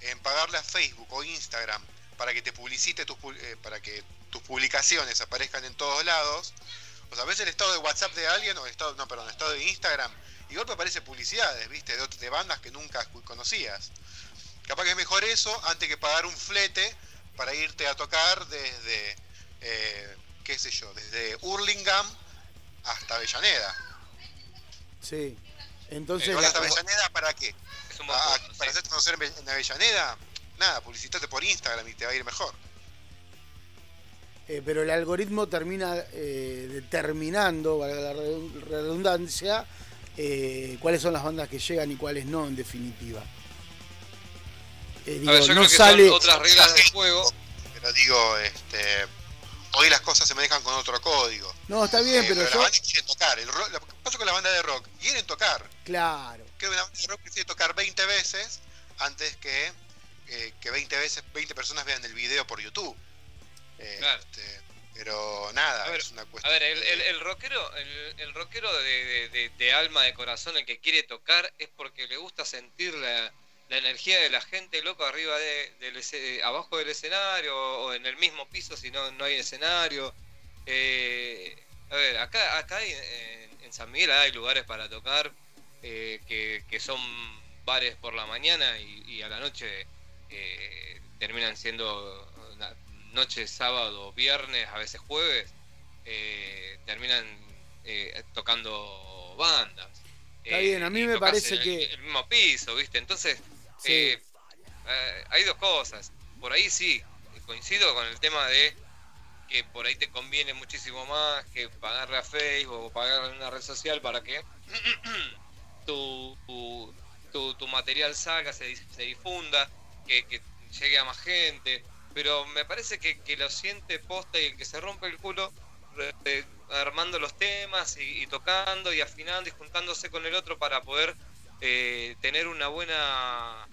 Speaker 3: en pagarle a Facebook o Instagram para que te publicite tus, para que tus publicaciones aparezcan en todos lados o sea, ves el estado de WhatsApp de alguien, o el estado, no, perdón, el estado de Instagram, y golpe aparece publicidades, ¿viste? De, de bandas que nunca conocías. Capaz que es mejor eso antes que pagar un flete para irte a tocar desde, eh, qué sé yo, desde Hurlingham hasta Avellaneda.
Speaker 1: Sí. Entonces.
Speaker 3: Eh, ¿Hasta Avellaneda para qué? Ah, ¿Para hacerte conocer en Avellaneda? Nada, publicitate por Instagram y te va a ir mejor.
Speaker 1: Eh, pero el algoritmo termina eh, determinando, valga la redundancia, eh, cuáles son las bandas que llegan y cuáles no, en definitiva.
Speaker 2: Digo, ver, no sale otras reglas del juego.
Speaker 3: Pero digo, este, hoy las cosas se manejan con otro código.
Speaker 1: No, está bien, pero,
Speaker 3: pero
Speaker 1: yo...
Speaker 3: la banda quiere tocar. El rock, lo que pasa con la banda de rock, quieren tocar.
Speaker 1: Claro.
Speaker 3: Que una banda de rock quiere tocar 20 veces antes que, que 20 veces 20 personas vean el video por YouTube.
Speaker 2: Claro.
Speaker 3: Este, pero nada,
Speaker 2: a ver,
Speaker 3: es una cuestión.
Speaker 2: A ver, el, el, el rockero, el, el rockero de, de, de, alma, de corazón, el que quiere tocar, es porque le gusta sentir la, la energía de la gente loco arriba de, del, abajo del escenario o en el mismo piso si no, no hay escenario. Eh, a ver, acá, acá hay, en, en, San Miguel hay lugares para tocar eh, que, que, son bares por la mañana y, y a la noche eh, terminan siendo noche, sábado, viernes, a veces jueves, eh, terminan eh, tocando bandas.
Speaker 1: Está bien, a mí me parece
Speaker 2: el,
Speaker 1: que...
Speaker 2: El mismo piso, ¿viste? Entonces, sí. eh, hay dos cosas. Por ahí sí, coincido con el tema de que por ahí te conviene muchísimo más que pagarle a Facebook o pagarle una red social para que tu, tu, tu, material salga, se, difunda, que, llegue a más gente pero me parece que, que lo siente posta y el que se rompe el culo eh, armando los temas y, y, tocando y afinando y juntándose con el otro para poder eh, tener una buena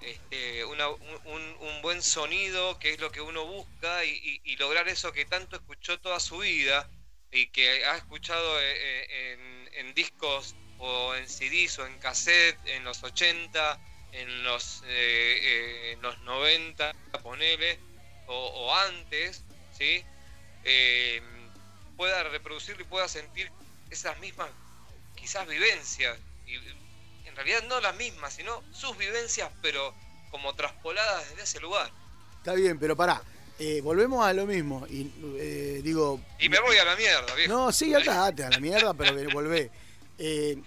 Speaker 2: este, una, un, un, buen sonido que es lo que uno busca y, lograr eso que tanto escuchó toda su vida y que ha escuchado eh, en, en discos o en CDs o en cassette en los 80 en los, eh, eh, en los 90, ponele, o, antes, ¿sí? Eh, pueda reproducir y pueda sentir esas mismas, quizás vivencias, en realidad no las mismas, sino sus vivencias, pero como traspoladas desde ese lugar.
Speaker 1: Está bien, pero pará. Eh, volvemos a lo mismo y eh, digo
Speaker 2: y me voy a la mierda viejo.
Speaker 1: no sí andate a la mierda pero volvé eh,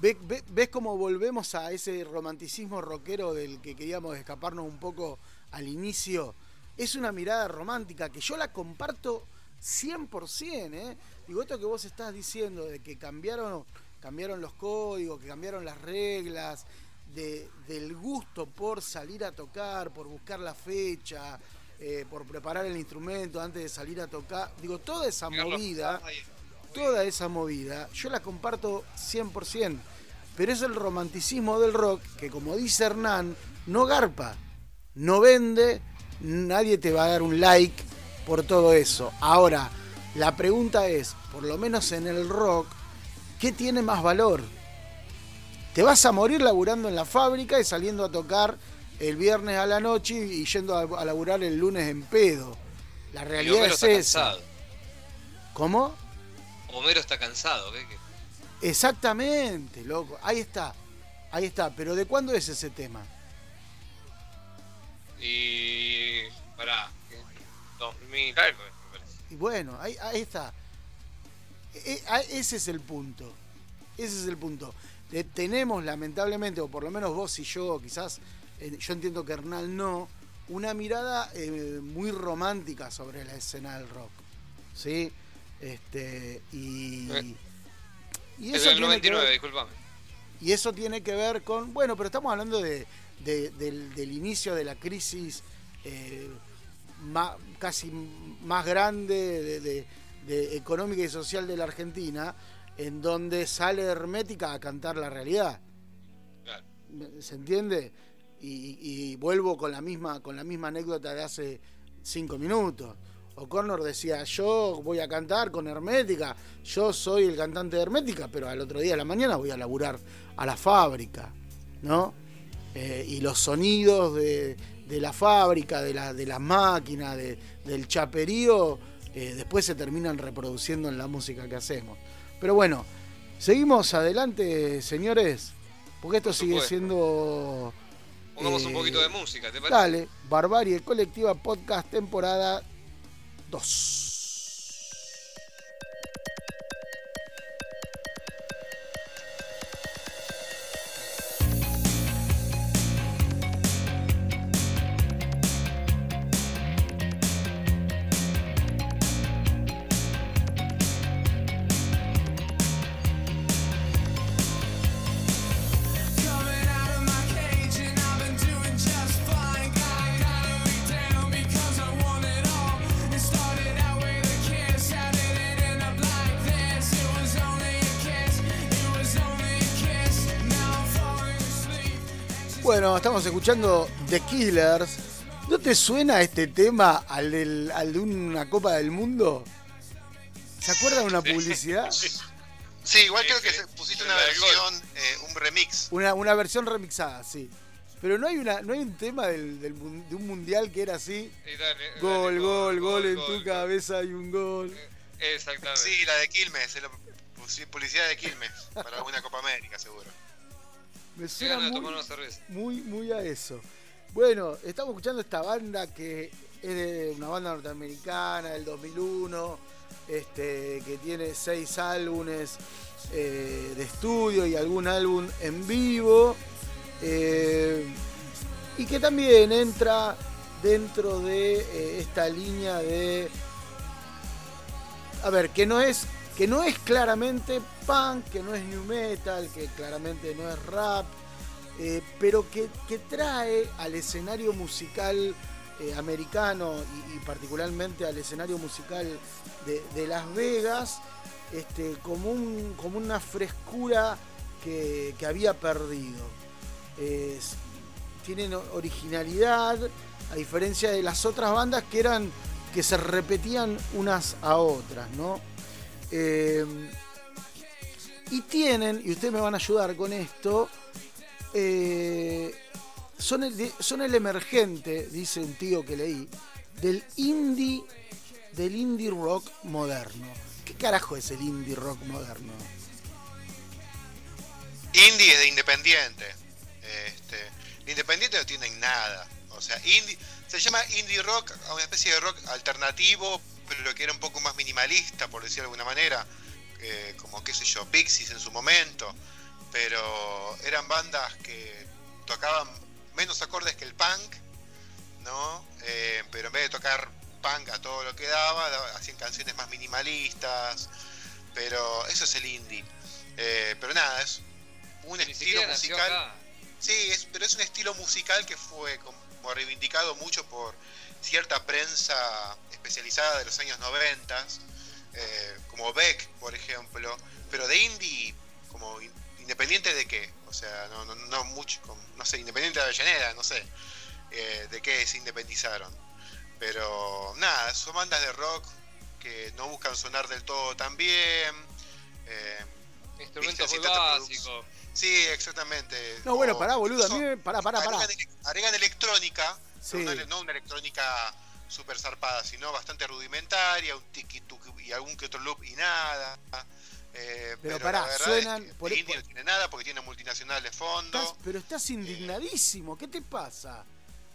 Speaker 1: ¿Ves, ves, ves cómo volvemos a ese romanticismo rockero del que queríamos escaparnos un poco al inicio? Es una mirada romántica que yo la comparto 100%, ¿eh? Digo, esto que vos estás diciendo de que cambiaron, cambiaron los códigos, que cambiaron las reglas, de, del gusto por salir a tocar, por buscar la fecha, eh, por preparar el instrumento antes de salir a tocar. Digo, toda esa movida toda esa movida, yo la comparto 100%. pero es el romanticismo del rock que, como dice Hernán, no garpa, no vende, nadie te va a dar un like por todo eso. Ahora, la pregunta es, por lo menos en el rock, ¿qué tiene más valor? Te vas a morir laburando en la fábrica y saliendo a tocar el viernes a la noche y yendo a, laburar el lunes en pedo. La realidad es esa. ¿Cómo?
Speaker 2: Homero está cansado, ¿qué?
Speaker 1: Exactamente, loco. Ahí está. Ahí está. Pero ¿de cuándo es ese tema?
Speaker 2: Y. Pará. 2000
Speaker 1: Y bueno, ahí, ahí está. E, e, ese es el punto. Ese es el punto. tenemos lamentablemente, o por lo menos vos y yo, quizás, eh, yo entiendo que Hernán no, una mirada eh, muy romántica sobre la escena del rock. ¿Sí? Este, y,
Speaker 2: eh, y eso el 99, disculpame.
Speaker 1: Y eso tiene que ver con, bueno, pero estamos hablando de, del, inicio de la crisis casi más grande de, económica y social de la Argentina, en donde sale Hermética a cantar la realidad. ¿Se entiende? Y, vuelvo con la misma con la misma anécdota de hace cinco minutos. O'Connor decía, yo voy a cantar con Hermética, yo soy el cantante de Hermética, pero al otro día de la mañana voy a laburar a la fábrica, ¿no? Eh, y los sonidos de, la fábrica, de, la, de las máquinas, del chaperío, eh, después se terminan reproduciendo en la música que hacemos. Pero bueno, seguimos adelante, señores, porque esto sigue siendo...
Speaker 2: Pongamos un poquito de música, ¿te parece?
Speaker 1: Dale, Barbarie Colectiva Podcast temporada 2. Estamos escuchando The Killers. ¿No te suena este tema al, de una Copa del Mundo? ¿Se acuerdan de una publicidad?
Speaker 3: Sí, igual creo que pusiste una versión, eh, un remix.
Speaker 1: Una, una versión remixada, sí. Pero no hay una no hay un tema del, de un mundial que era así. gol, gol, gol, en tu cabeza hay un gol.
Speaker 2: Eh, exactamente.
Speaker 3: Sí, la de Quilmes, publicidad de Quilmes, para una Copa América seguro.
Speaker 1: Me suena muy, muy, a eso. Bueno, estamos escuchando esta banda que es de una banda norteamericana del 2001, este, que tiene seis álbumes eh, de estudio y algún álbum en vivo, eh, y que también entra dentro de eh, esta línea de... A ver, que no es que no es claramente punk, que no es new metal, que claramente no es rap, eh, pero que, trae al escenario musical eh, americano y, particularmente al escenario musical de, Las Vegas este, como, un, como una frescura que, había perdido. tienen originalidad, a diferencia de las otras bandas que eran que se repetían unas a otras, ¿no? Em, y tienen, y ustedes me van a ayudar con esto, eh, son, el, son el emergente, dice un tío que leí, del indie, del indie rock moderno. ¿Qué carajo es el indie rock moderno?
Speaker 3: Indie es de independiente. Este, independiente no tienen nada. O sea, indie, se llama indie rock, una especie de rock alternativo, pero que era un poco más minimalista, por decir de alguna manera, eh, como qué sé yo, Pixies en su momento, pero eran bandas que tocaban menos acordes que el punk, ¿no? Eh, pero en vez de tocar punk a todo lo que daba, hacían canciones más minimalistas, pero eso es el indie. Eh, pero nada, es un estilo musical. Sí, es, pero es un estilo musical que fue como reivindicado mucho por cierta prensa especializada de los años 90, eh, como Beck, por ejemplo, pero de indie, como ¿Independiente de qué? O sea, no, no, no mucho, no sé, independiente de Avellaneda, no sé eh, de qué se independizaron. Pero nada, son bandas de rock que no buscan sonar del todo tan bien.
Speaker 2: Eh, Instrumentos muy básicos.
Speaker 3: Sí, exactamente.
Speaker 1: No, bueno, pará, boludo. A mí, pará, pará, pará.
Speaker 3: Agregan, electrónica, no, una, electrónica super zarpada, sino bastante rudimentaria, un tiki y algún que otro loop y nada.
Speaker 1: Eh, pero, pará, suenan.
Speaker 3: por, no tiene nada porque tiene multinacional de fondo.
Speaker 1: pero estás indignadísimo, ¿qué te pasa?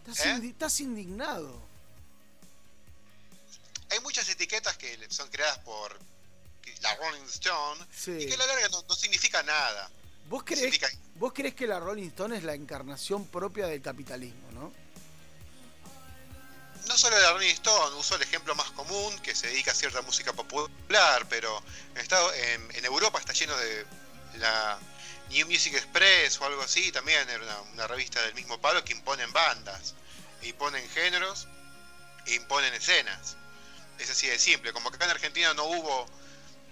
Speaker 1: ¿Eh? Estás, indignado.
Speaker 3: Hay muchas etiquetas que son creadas por la Rolling Stone y que a la larga no, significa nada.
Speaker 1: ¿Vos crees, ¿Vos crees que la Rolling Stone es la encarnación propia del capitalismo, no?
Speaker 3: Solo la Rolling Stone, uso el ejemplo más común, que se dedica a cierta música popular, pero en, en Europa está lleno de la New Music Express o algo así, también era una, revista del mismo palo que imponen bandas, imponen géneros, e imponen escenas. Es así de simple. Como acá en Argentina no hubo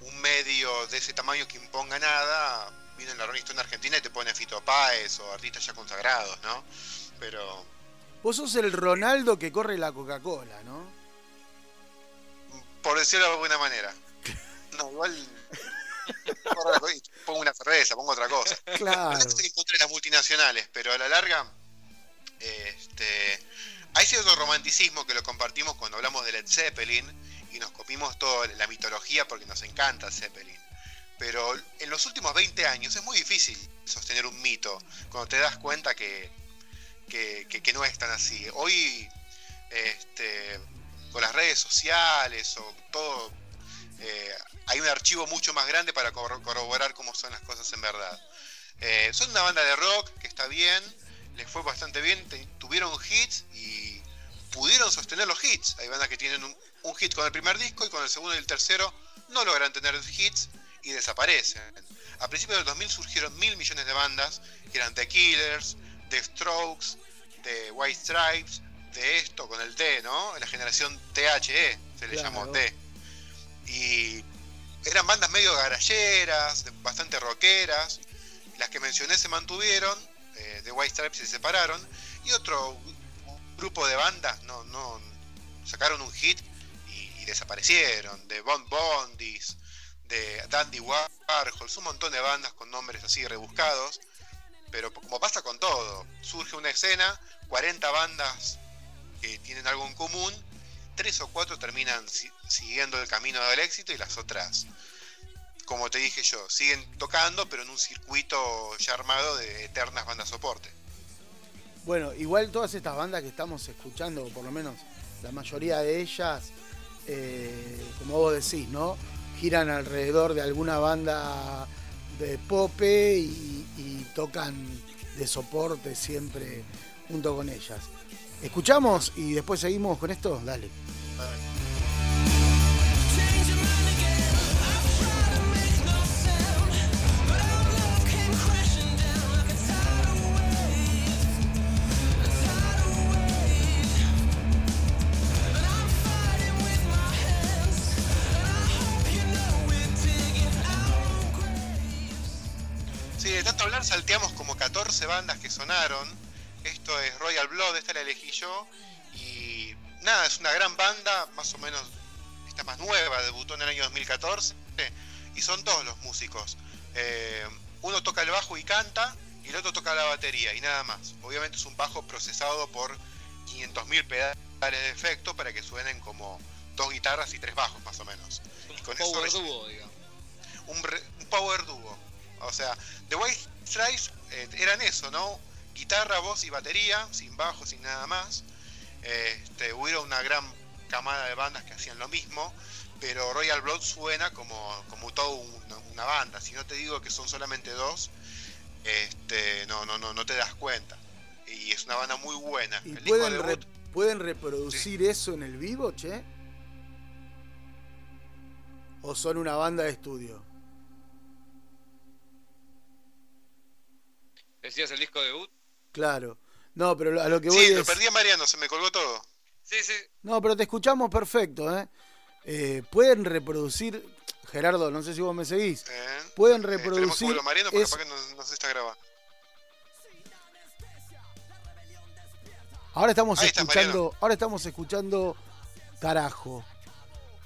Speaker 3: un medio de ese tamaño que imponga nada, viene la Rolling Stone Argentina y te pone Fito Páez o artistas ya consagrados, ¿no? Pero.
Speaker 1: Vos sos el Ronaldo que corre la Coca-Cola, ¿no?
Speaker 3: Por decirlo de alguna manera. No, igual pongo una cerveza, pongo otra cosa.
Speaker 1: Claro. No
Speaker 3: estoy en contra de las multinacionales, pero a la larga, este, hay cierto romanticismo que lo compartimos cuando hablamos de Led Zeppelin y nos copimos toda la mitología porque nos encanta Zeppelin. Pero en los últimos 20 años es muy difícil sostener un mito cuando te das cuenta que, que, no es tan así. Hoy, este, con las redes sociales o todo, eh, hay un archivo mucho más grande para corroborar cómo son las cosas en verdad. Eh, son una banda de rock que está bien, les fue bastante bien, tuvieron hits y pudieron sostener los hits. Hay bandas que tienen un, hit con el primer disco y con el segundo y el tercero no logran tener hits y desaparecen. A principios del 2000 surgieron mil millones de bandas que eran The Killers, The Strokes, The White Stripes, de esto con el T, ¿no? La generación THE se le llamó T. Y eran bandas medio garalleras, bastante rockeras. Las que mencioné se mantuvieron, eh, de White Stripes se separaron. Y otro grupo de bandas no, no sacaron un hit y, desaparecieron. De Bond Bondis, de Dandy Warhols, un montón de bandas con nombres así rebuscados. Pero como pasa con todo, surge una escena, 40 bandas que tienen algo en común tres o cuatro terminan siguiendo el camino del éxito y las otras, como te dije yo, siguen tocando, pero en un circuito ya armado de eternas bandas soporte.
Speaker 1: Bueno, igual todas estas bandas que estamos escuchando, por lo menos la mayoría de ellas, eh, como vos decís, ¿no? Giran alrededor de alguna banda de pope y, y tocan de soporte siempre junto con ellas. ¿Escuchamos y después seguimos con esto? Dale.
Speaker 3: Bandas que sonaron esto es Royal Blood, esta la elegí yo. Y nada, es una gran banda, más o menos, esta más nueva, debutó en el año 2014. Y son todos los músicos. Eh, uno toca el bajo y canta, y el otro toca la batería, y nada más. Obviamente es un bajo procesado por 500.000 pedales de efecto para que suenen como dos guitarras y tres bajos, más o menos.
Speaker 2: Un power duo, digamos.
Speaker 3: Un, power duo. O sea, The White Stripes eh, eran eso, ¿no? guitarra, voz y batería, sin bajo, sin nada más. Este, hubo una gran camada de bandas que hacían lo mismo, pero Royal Blood suena como, como toda una, banda. Si no te digo que son solamente dos, este, no, no, no, no te das cuenta. Y es una banda muy buena.
Speaker 1: ¿Y pueden, pueden, reproducir eso en el vivo, che? ¿O son una banda de estudio?
Speaker 2: ¿Decías el disco debut?
Speaker 1: Claro. No, pero a lo que voy
Speaker 3: sí, lo perdí a Mariano, se me colgó todo.
Speaker 2: Sí, sí.
Speaker 1: No, pero te escuchamos perfecto, ¿eh? eh pueden reproducir... Gerardo, no sé si vos me seguís.
Speaker 3: ¿eh?
Speaker 1: Pueden
Speaker 3: Eh,
Speaker 1: reproducir.
Speaker 3: vuelva Mariano porque
Speaker 1: es-
Speaker 3: capaz que no, no se está grabando.
Speaker 1: ahora estamos
Speaker 3: Ahí está,
Speaker 1: escuchando. Ahora estamos escuchando carajo.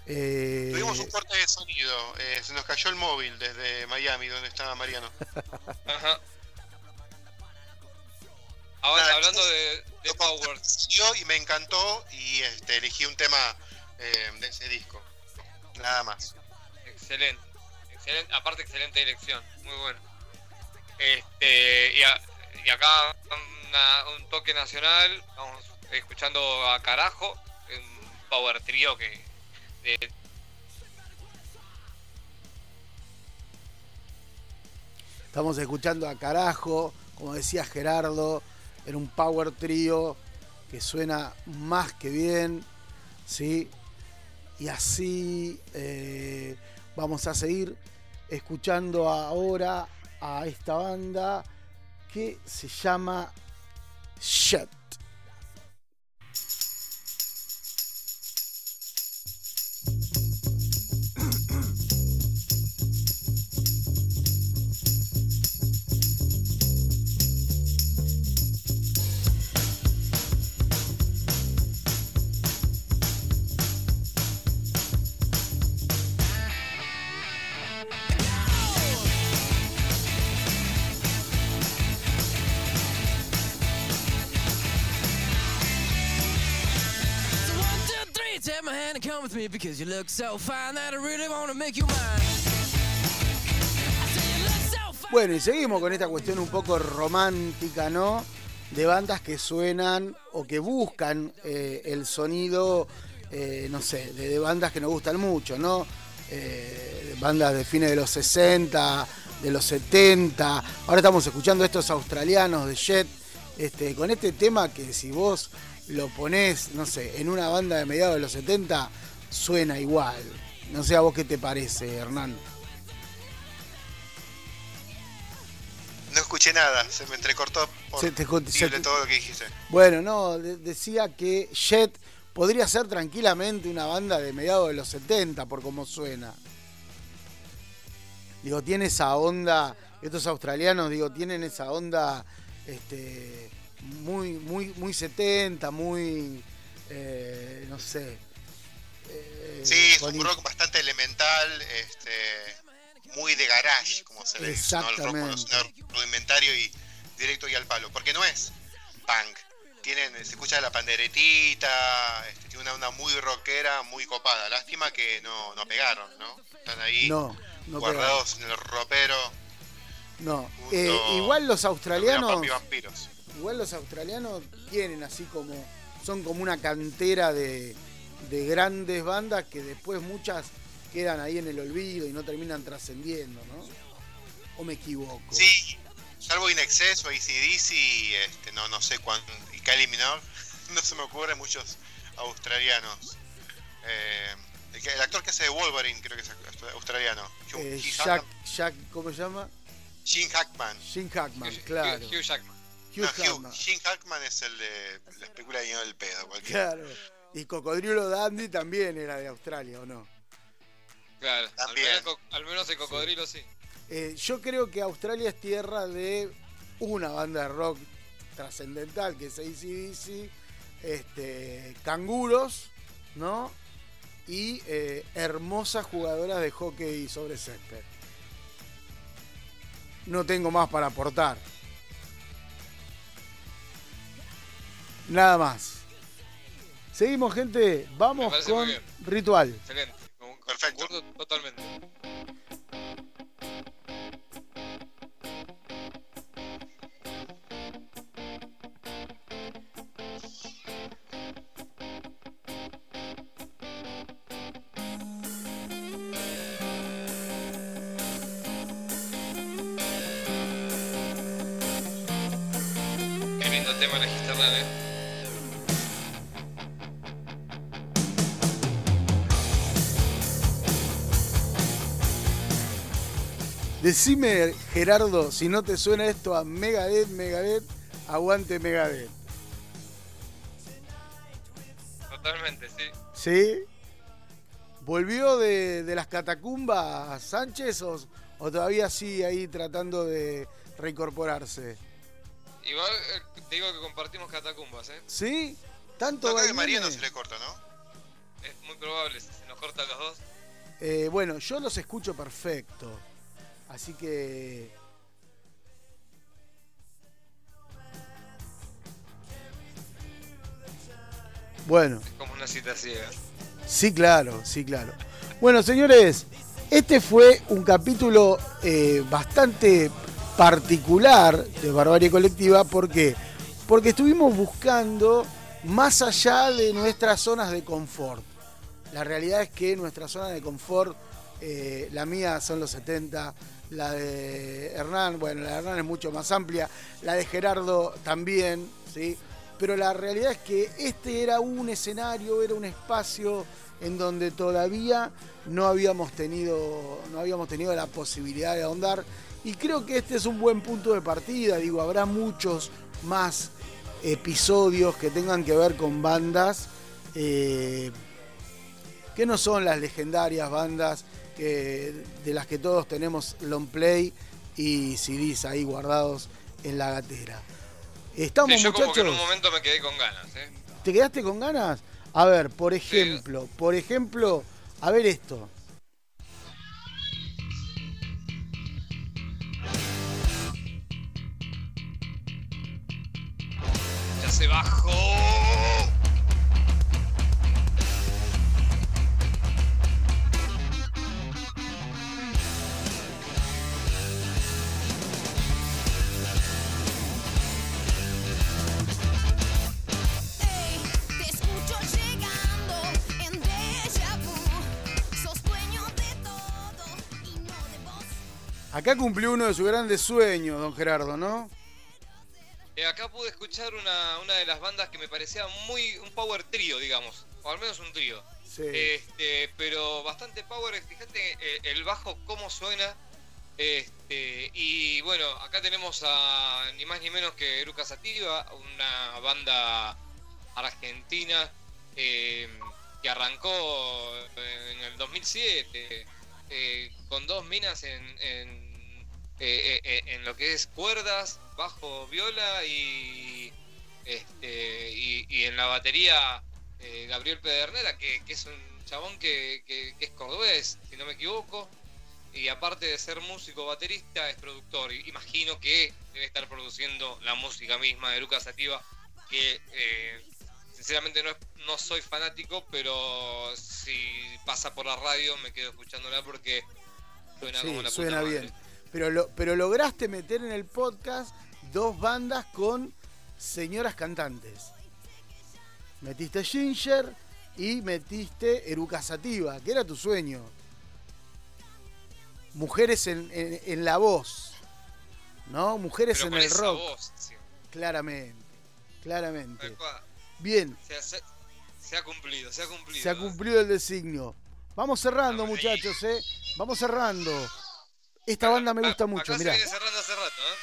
Speaker 1: Eh,
Speaker 3: Tuvimos un corte de sonido. eh, se nos cayó el móvil desde Miami, donde estaba Mariano.
Speaker 2: Ajá. Ahora,
Speaker 3: Nada,
Speaker 2: hablando de, de Power,
Speaker 3: consiguió y me encantó y este, elegí un tema eh, de ese disco. Nada más.
Speaker 2: excelente. excelente. Aparte, excelente dirección. Muy bueno. Este, y, a- y acá una- un toque nacional. Vamos escuchando a Carajo. Un Power Trio que. de-
Speaker 1: Estamos escuchando a carajo, como decía Gerardo, en un power trío que suena más que bien, ¿sí? Y así eh, vamos a seguir escuchando ahora a esta banda que se llama Shut.
Speaker 4: With me because you look so fine that I really want to make you mine. I say you look so fine.
Speaker 1: Bueno, y seguimos con esta cuestión un poco romántica, ¿no? De bandas que suenan o que buscan eh, el sonido, eh, no sé, de, de bandas que nos gustan mucho, ¿no? Eh, bandas de fines de los 60, de los 70. Ahora estamos escuchando a estos australianos de Jet, este, con este tema que si vos lo ponés, no sé, en una banda de mediados de los 70, suena igual. No sé a vos qué te parece, Hernán.
Speaker 3: No escuché nada, se me entrecortó por
Speaker 1: Se te se te-
Speaker 3: todo lo que dijiste.
Speaker 1: Bueno, no, de- decía que Jet podría ser tranquilamente una banda de mediados de los 70 por cómo suena. Digo, tiene esa onda, estos australianos, digo, tienen esa onda este, muy, muy, muy 70, muy, eh, no sé. Eh,
Speaker 3: Sí, es un rock bastante elemental, este, muy de garage, como se le dice, ¿no? El rock sonidos rudimentario y directo y al palo. Porque no es punk. Tienen, se escucha la panderetita, este, tiene una onda muy rockera, muy copada. Lástima que no, no pegaron, ¿no? Están ahí
Speaker 1: No, no pega.
Speaker 3: guardados en el ropero.
Speaker 1: No. Eh, igual los australianos. Igual los australianos tienen así como. Son como una cantera de, de grandes bandas que después muchas quedan ahí en el olvido y no terminan trascendiendo, ¿no? ¿O me equivoco?
Speaker 3: Sí, salvo In Excess o ACDC, este, no, no sé cuán, y Kylie Minogue, no se me ocurren muchos australianos. Eh, el, actor que hace de Wolverine creo que es australiano. Hugh-
Speaker 1: Eh,
Speaker 3: Hugh
Speaker 1: Jack. Jack, ¿cómo se llama?
Speaker 3: Gene Hackman.
Speaker 1: Jim Hackman,
Speaker 2: Hugh-
Speaker 1: claro.
Speaker 2: Hugh Jackman.
Speaker 1: Hugh
Speaker 3: No, Hugh-
Speaker 1: Hackman,
Speaker 3: Gene Hackman es el de la película de Niño del Pedo. cualquiera.
Speaker 1: claro. Y Cocodrilo Dandy también era de Australia, ¿o no?
Speaker 2: Claro, al
Speaker 3: También.
Speaker 2: menos, al menos el cocodrilo sí.
Speaker 1: Eh, yo creo que Australia es tierra de una banda de rock trascendental que es ACDC, este, canguros, ¿no? Y eh, hermosas jugadoras de hockey sobre césped. No tengo más para aportar. Nada más. Seguimos, gente. Vamos con ritual.
Speaker 2: Excelente.
Speaker 3: Perfecto.
Speaker 2: totalmente. Qué lindo tema elegiste, Hernán, eh.
Speaker 1: Decime, Gerardo, si no te suena esto a Megadeth, Megadeth, aguante Megadeth.
Speaker 2: Totalmente, sí.
Speaker 1: ¿Sí? ¿Volvió de, de las catacumbas Sánchez o, o todavía sigue ahí tratando de reincorporarse?
Speaker 2: Igual eh, te digo que compartimos catacumbas, ¿eh?
Speaker 1: ¿Sí? ¿Tanto
Speaker 3: No, que? Mariano se le corta, ¿no?
Speaker 2: Es muy probable, se nos cortan los dos.
Speaker 1: Eh, bueno, yo los escucho perfecto. Así que. Bueno,
Speaker 2: Es como una cita ciega.
Speaker 1: sí, claro, sí, claro. Bueno, señores, este fue un capítulo eh, bastante particular de Barbarie Colectiva. ¿Por qué? Porque estuvimos buscando más allá de nuestras zonas de confort. La realidad es que nuestra zona de confort, eh, la mía son los 70, la de Hernán, bueno, la de Hernán es mucho más amplia, la de Gerardo también, ¿sí? Pero la realidad es que este era un escenario, era un espacio en donde todavía no habíamos tenido, no habíamos tenido la posibilidad de ahondar. Y creo que este es un buen punto de partida, digo, habrá muchos más episodios que tengan que ver con bandas eh, que no son las legendarias bandas que- de las que todos tenemos long play y CDs ahí guardados en la gatera. Estamos
Speaker 2: Sí, yo como que en un
Speaker 1: muchachos.
Speaker 2: momento me quedé con ganas, ¿eh?
Speaker 1: ¿Te quedaste con ganas? A ver, por ejemplo, por ejemplo, a ver esto. Acá cumplió uno de sus grandes sueños, don Gerardo, ¿no?
Speaker 2: Eh, acá pude escuchar una, una de las bandas que me parecía muy un power trío, digamos. O al menos un trío.
Speaker 1: Sí.
Speaker 2: Este, pero bastante power. Fíjate eh, el bajo cómo suena. Este, y bueno, acá tenemos a ni más ni menos que Eruca Sativa, una banda argentina eh, que arrancó en el 2007 eh, con dos minas en, en, eh, eh, en lo que es cuerdas, bajo, viola y, este, y, y en la batería eh, Gabriel Pedernera, que, que es un chabón que, que- que es cordobés, si no me equivoco, y aparte de ser músico baterista, es productor. Imagino que debe estar produciendo la música misma de Lucas Sativa, que eh, sinceramente no, es- no soy fanático, pero si pasa por la radio me quedo escuchándola porque suena
Speaker 1: Sí,
Speaker 2: como la puta
Speaker 1: suena
Speaker 2: madre.
Speaker 1: bien. Pero, lo, pero lograste meter en el podcast dos bandas con señoras cantantes. Metiste Ginger y metiste Eruca Sativa, que era tu sueño. Mujeres en, en- en la voz. ¿No? Mujeres
Speaker 2: Pero
Speaker 1: en el rock.
Speaker 2: voz, sí,
Speaker 1: Claramente. Claramente. Bien,
Speaker 2: Se, se- se ha cumplido, se ha cumplido.
Speaker 1: se ha cumplido el designio. Vamos cerrando, muchachos, ¿eh? Vamos cerrando. Esta banda me gusta mucho,
Speaker 2: se
Speaker 1: mirá.
Speaker 2: viene cerrando hace rato, ¿eh?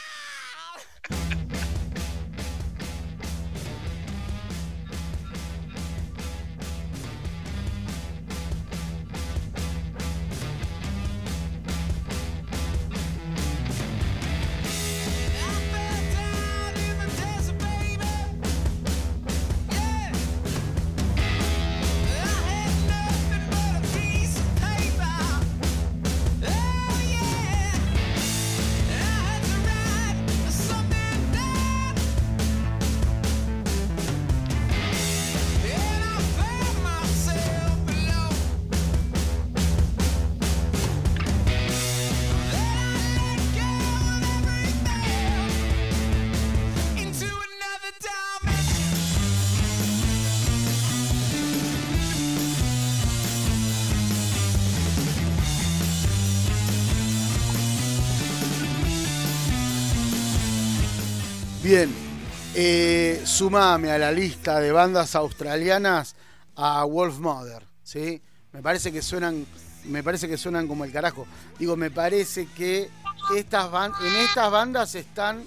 Speaker 1: Sumame a la lista de bandas australianas a Wolf Mother, ¿sí? Me parece que suenan, me parece que suenan como el carajo. Digo, me parece que estas ban- en estas bandas están,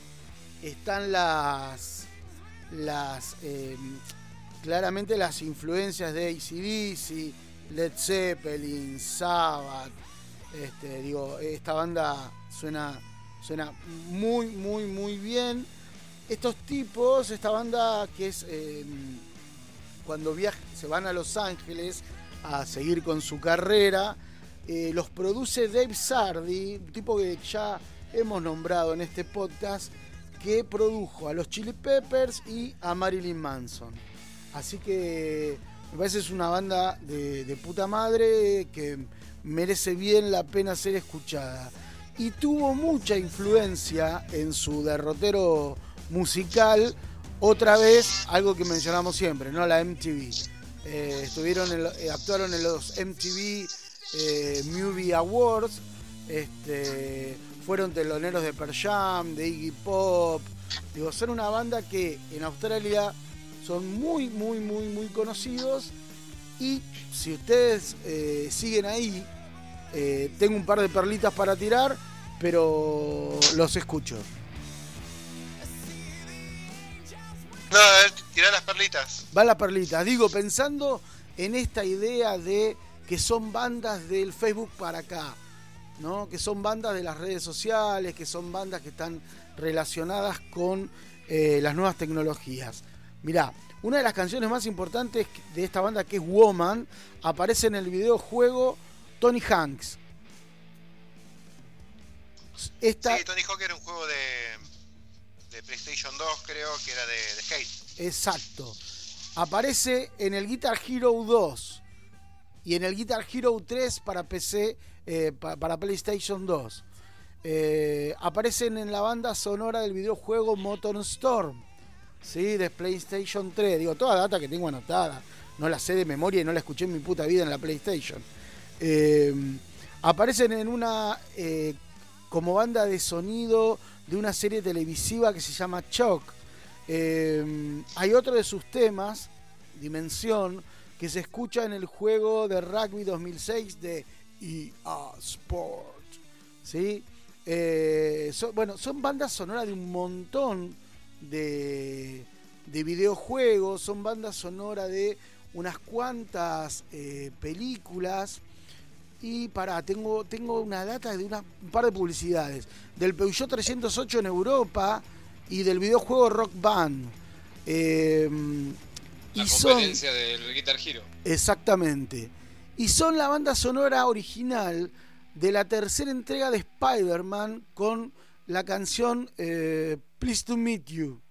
Speaker 1: están las, las, eh, claramente las influencias de ACDC Led Zeppelin, Sabbath. Este, digo, esta banda suena, suena muy, muy, muy bien. Estos tipos, esta banda que es eh, cuando viajan, se van a Los Ángeles a seguir con su carrera, eh, los produce Dave Sardi, un tipo que ya hemos nombrado en este podcast, que produjo a los Chili Peppers y a Marilyn Manson. Así que me parece es una banda de puta madre que merece bien la pena ser escuchada. Y tuvo mucha influencia en su derrotero musical, otra vez algo que mencionamos siempre, ¿no? La MTV. Eh, estuvieron eh, actuaron en los MTV eh, Movie Awards, este, fueron teloneros de Pearl Jam, de Iggy Pop. Digo, son una banda que en Australia son muy, muy, muy, muy conocidos. Y si ustedes siguen ahí, tengo un par de perlitas para tirar, pero los escucho.
Speaker 3: No, a ver, tirá las perlitas.
Speaker 1: Van las perlitas. Digo, pensando en esta idea de que son bandas del Facebook para acá, ¿no? Que son bandas de las redes sociales, que son bandas que están relacionadas con eh, las nuevas tecnologías. Mirá, una de las canciones más importantes de esta banda, que es Woman, aparece en el videojuego Tony Hanks. Esta,
Speaker 3: Sí, Tony Hawk era un juego de, de PlayStation 2, creo que era de, de.
Speaker 1: Exacto. Aparece en el Guitar Hero 2 y en el Guitar Hero 3 para PC, eh, pa- para PlayStation 2. Eh, aparecen en la banda sonora del videojuego Motor Storm, ¿sí? de PlayStation 3. Digo, toda data que tengo anotada. No la sé de memoria y no la escuché en mi puta vida en la PlayStation. Eh, aparecen en una como banda de sonido de una serie televisiva que se llama Choc. Eh, hay otro de sus temas, Dimensión, que se escucha en el juego de rugby 2006 de EA Sport. ¿sí? Eh, bueno, son bandas sonoras de un montón de, de videojuegos, son bandas sonoras de unas cuantas eh, películas. Y pará, tengo, tengo una data de una- un par de publicidades. Del Peugeot 308 en Europa y del videojuego Rock Band. Eh,
Speaker 2: La
Speaker 1: y son,
Speaker 2: competencia del Guitar Hero.
Speaker 1: exactamente. Y son la banda sonora original de la tercera entrega de Spider-Man con la canción eh, Please to Meet You.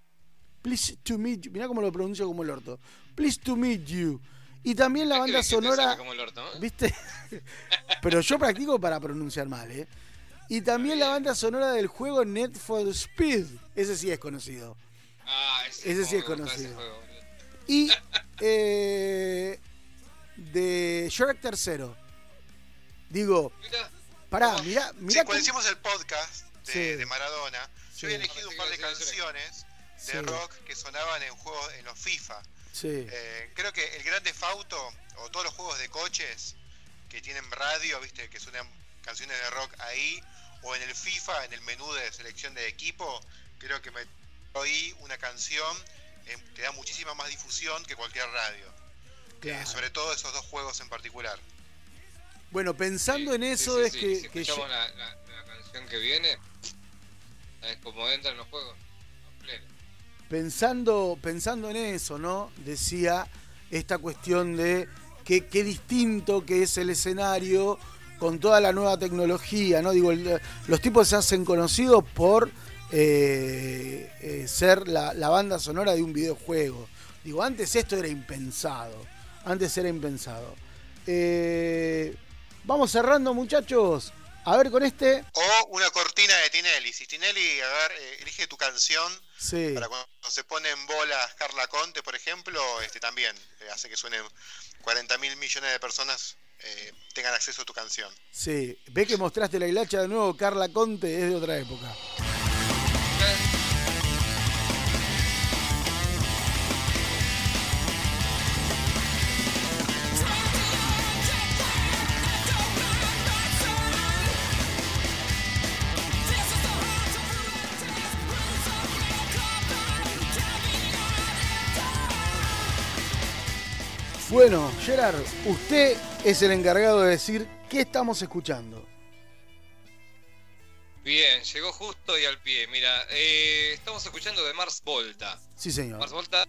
Speaker 1: Please to Meet You. Mirá cómo lo pronuncio como el orto. Please to Meet You. Y también la banda sonora.
Speaker 2: como el orto, ¿no?
Speaker 1: ¿Viste? Pero yo practico para pronunciar mal, ¿eh? Y también la banda sonora del juego Net for Speed. Ese sí es conocido.
Speaker 2: Ah,
Speaker 1: Ese sí es
Speaker 2: ese
Speaker 1: conocido.
Speaker 2: juego.
Speaker 1: Y eh, de Shrek tercero. Digo,
Speaker 2: Mirá,
Speaker 1: pará,
Speaker 3: Oh,
Speaker 1: mirá,
Speaker 3: Sí,
Speaker 1: mirá.
Speaker 3: cuando hicimos el podcast de,
Speaker 1: Sí.
Speaker 3: de Maradona,
Speaker 1: Sí.
Speaker 3: yo había elegido un par de canciones de
Speaker 1: Sí.
Speaker 3: rock que sonaban en juegos en los FIFA.
Speaker 1: Sí,
Speaker 3: Eh, creo que el Grande Fauto o todos los juegos de coches que tienen radio, viste, que suenan canciones de rock ahí, o en el FIFA, en el menú de selección de equipo, creo que me oí una canción eh, que da muchísima más difusión que cualquier radio. Eh,
Speaker 1: claro.
Speaker 3: sobre todo esos dos juegos en particular.
Speaker 1: Bueno, pensando
Speaker 2: sí,
Speaker 1: en eso
Speaker 2: sí,
Speaker 1: es
Speaker 2: sí.
Speaker 1: que,
Speaker 2: Si
Speaker 1: que yo-
Speaker 2: la, la- la canción que viene, ¿sabes cómo entran los juegos?
Speaker 1: Pensando, pensando en eso, ¿no? Decía esta cuestión de que, qué distinto que es el escenario con toda la nueva tecnología, ¿no? Digo, los tipos se hacen conocidos por eh, eh, ser la, banda sonora de un videojuego. Digo, antes esto era impensado. Antes era impensado. Eh, vamos cerrando, muchachos. A ver con este.
Speaker 3: O una cortina de Tinelli. Si Tinelli, a ver, elige tu canción
Speaker 1: Sí.
Speaker 3: para cuando se pone en bolas Carla Conte, por ejemplo, este también eh, hace que suenen 40 mil millones de personas eh, tengan acceso a tu canción.
Speaker 1: Sí, ve que mostraste la hilacha de nuevo, Carla Conte es de otra época. Bueno, Gerard, usted es el encargado de decir qué estamos escuchando.
Speaker 2: Bien, llegó justo y al pie. Mira, eh, estamos escuchando de Mars Volta.
Speaker 1: Sí, señor.
Speaker 2: Mars Volta,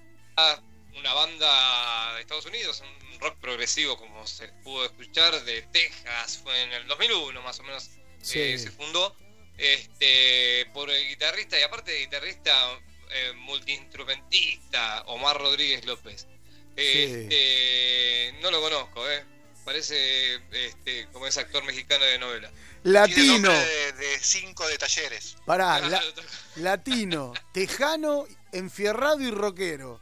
Speaker 2: una banda de Estados Unidos, un rock progresivo, como se pudo escuchar, de Texas. Fue en el 2001, más o menos,
Speaker 1: Sí.
Speaker 2: eh, se fundó. Este, por el guitarrista, y aparte de guitarrista, eh, multiinstrumentista, Omar Rodríguez López. Este, no lo conozco, ¿eh? Parece este, como ese actor mexicano de novela.
Speaker 1: Latino,
Speaker 3: de, de cinco de talleres.
Speaker 1: pará, la- latino, tejano, enfierrado y rockero.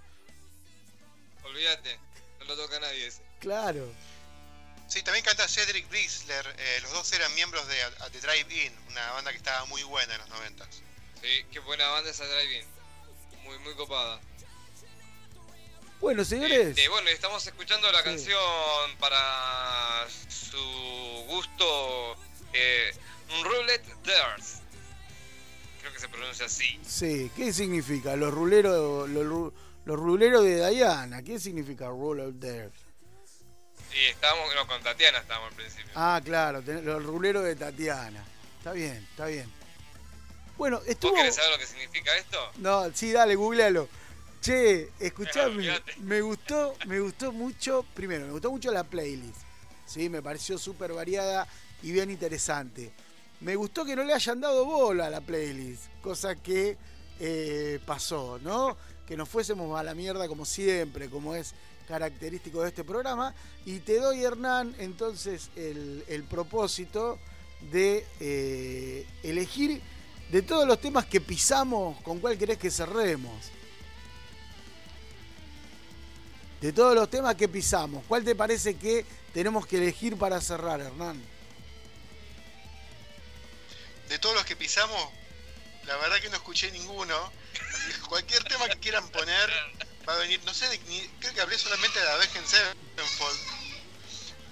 Speaker 2: Olvídate, no lo toca nadie ese.
Speaker 1: Claro.
Speaker 3: Sí, también canta Cedric Brisler. eh, los dos eran miembros de A- The Drive-In, una banda que estaba muy buena en los noventas.
Speaker 2: Sí, qué buena banda esa Drive-In. Muy, muy copada.
Speaker 1: Bueno, señores,
Speaker 2: Este, bueno, estamos escuchando la
Speaker 1: Sí.
Speaker 2: canción para su gusto. Eh, Roulette. Creo que se pronuncia así.
Speaker 1: sí, ¿qué significa? Los ruleros, los, los ruleros de Diana, ¿qué significa out there?
Speaker 2: Y estábamos, no, con Tatiana estábamos al principio.
Speaker 1: Ah, claro, los ruleros de Tatiana. Está bien, está bien. Bueno,
Speaker 2: ¿Vos
Speaker 1: estuvo.
Speaker 2: querés saber lo que significa esto?
Speaker 1: No, sí, dale, googlealo. Che, escuchame, me gustó, me gustó mucho, primero, me gustó mucho la playlist. Sí, me pareció súper variada y bien interesante. Me gustó que no le hayan dado bola a la playlist, cosa que eh, pasó, ¿no? Que nos fuésemos a la mierda como siempre, como es característico de este programa. Y te doy, Hernán, entonces el, el propósito de eh, elegir de todos los temas que pisamos, ¿con cuál querés que cerremos? De todos los temas que pisamos, ¿cuál te parece que tenemos que elegir para cerrar, Hernán?
Speaker 3: De todos los que pisamos, la verdad que no escuché ninguno. Cualquier tema que quieran poner va a venir. No sé, de- ni- creo que hablé solamente de Avenged Sevenfold.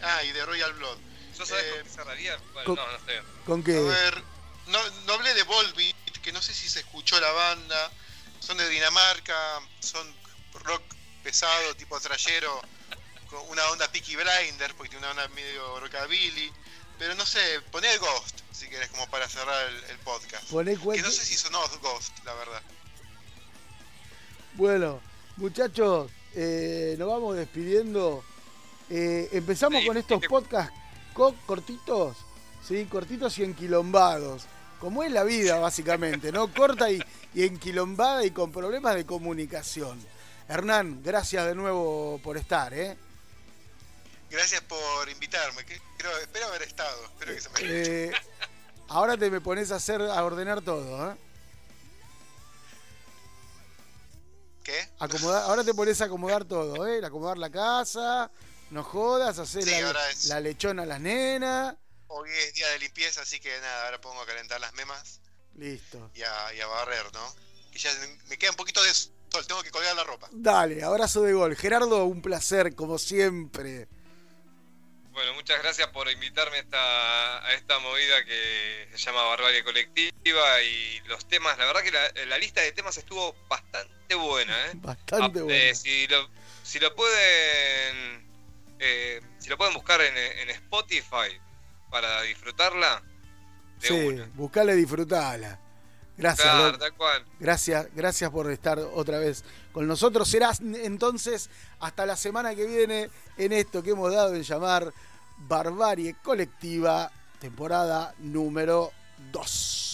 Speaker 3: Ah, y de Royal Blood.
Speaker 2: ¿Yo sabés
Speaker 3: Eh,
Speaker 2: con qué cerraría? Bueno,
Speaker 1: con-
Speaker 2: no, no sé.
Speaker 1: ¿Con
Speaker 3: A
Speaker 1: qué?
Speaker 3: ver, no, no hablé de Volbeat, que no sé si se escuchó la banda. Son de Dinamarca, son rock pesado, tipo trayero, con una onda Peaky Blinder, porque tiene una onda medio rockabilly. Pero no sé, poné el Ghost, si querés, como para cerrar el, el podcast.
Speaker 1: Poné
Speaker 3: Que no sé si sonó Ghost, la verdad.
Speaker 1: Bueno, muchachos, eh, nos vamos despidiendo. Eh, empezamos
Speaker 2: Sí,
Speaker 1: con estos
Speaker 2: sí.
Speaker 1: podcasts co- cortitos, ¿sí? Cortitos y enquilombados. Como es la vida, básicamente, ¿no? Corta y, y enquilombada y con problemas de comunicación. Hernán, gracias de nuevo por estar, ¿eh?
Speaker 3: Gracias por invitarme. creo, espero haber estado. Espero que se me
Speaker 1: Eh, ahora te me pones a hacer, a ordenar todo, ¿eh?
Speaker 3: ¿Qué?
Speaker 1: Acomodar, ahora te pones a acomodar todo, ¿eh? Acomodar la casa, no jodas, hacer
Speaker 3: Sí,
Speaker 1: la,
Speaker 3: ahora es-
Speaker 1: la lechona a las nenas.
Speaker 3: Hoy es día de limpieza, así que nada, ahora pongo a calentar las memas
Speaker 1: Listo.
Speaker 3: y a, y a barrer, ¿no? Que ya me queda un poquito de sol, tengo que colgar la ropa.
Speaker 1: Dale, abrazo de gol. Gerardo, un placer, como siempre.
Speaker 2: Bueno, muchas gracias por invitarme a esta, a esta movida que se llama Barbarie Colectiva y los temas, la verdad que la, la lista de temas estuvo bastante buena, ¿eh?
Speaker 1: Bastante
Speaker 2: Ah,
Speaker 1: bueno.
Speaker 2: eh, si, lo, si lo pueden eh, si lo pueden buscar en, en Spotify para disfrutarla, de
Speaker 1: sí,
Speaker 2: una.
Speaker 1: buscala y disfrutala. Gracias.
Speaker 2: Tal cual.
Speaker 1: Gracias, gracias por estar otra vez con nosotros. Serás entonces hasta la semana que viene en esto que hemos dado en llamar Barbarie Colectiva, temporada número 2.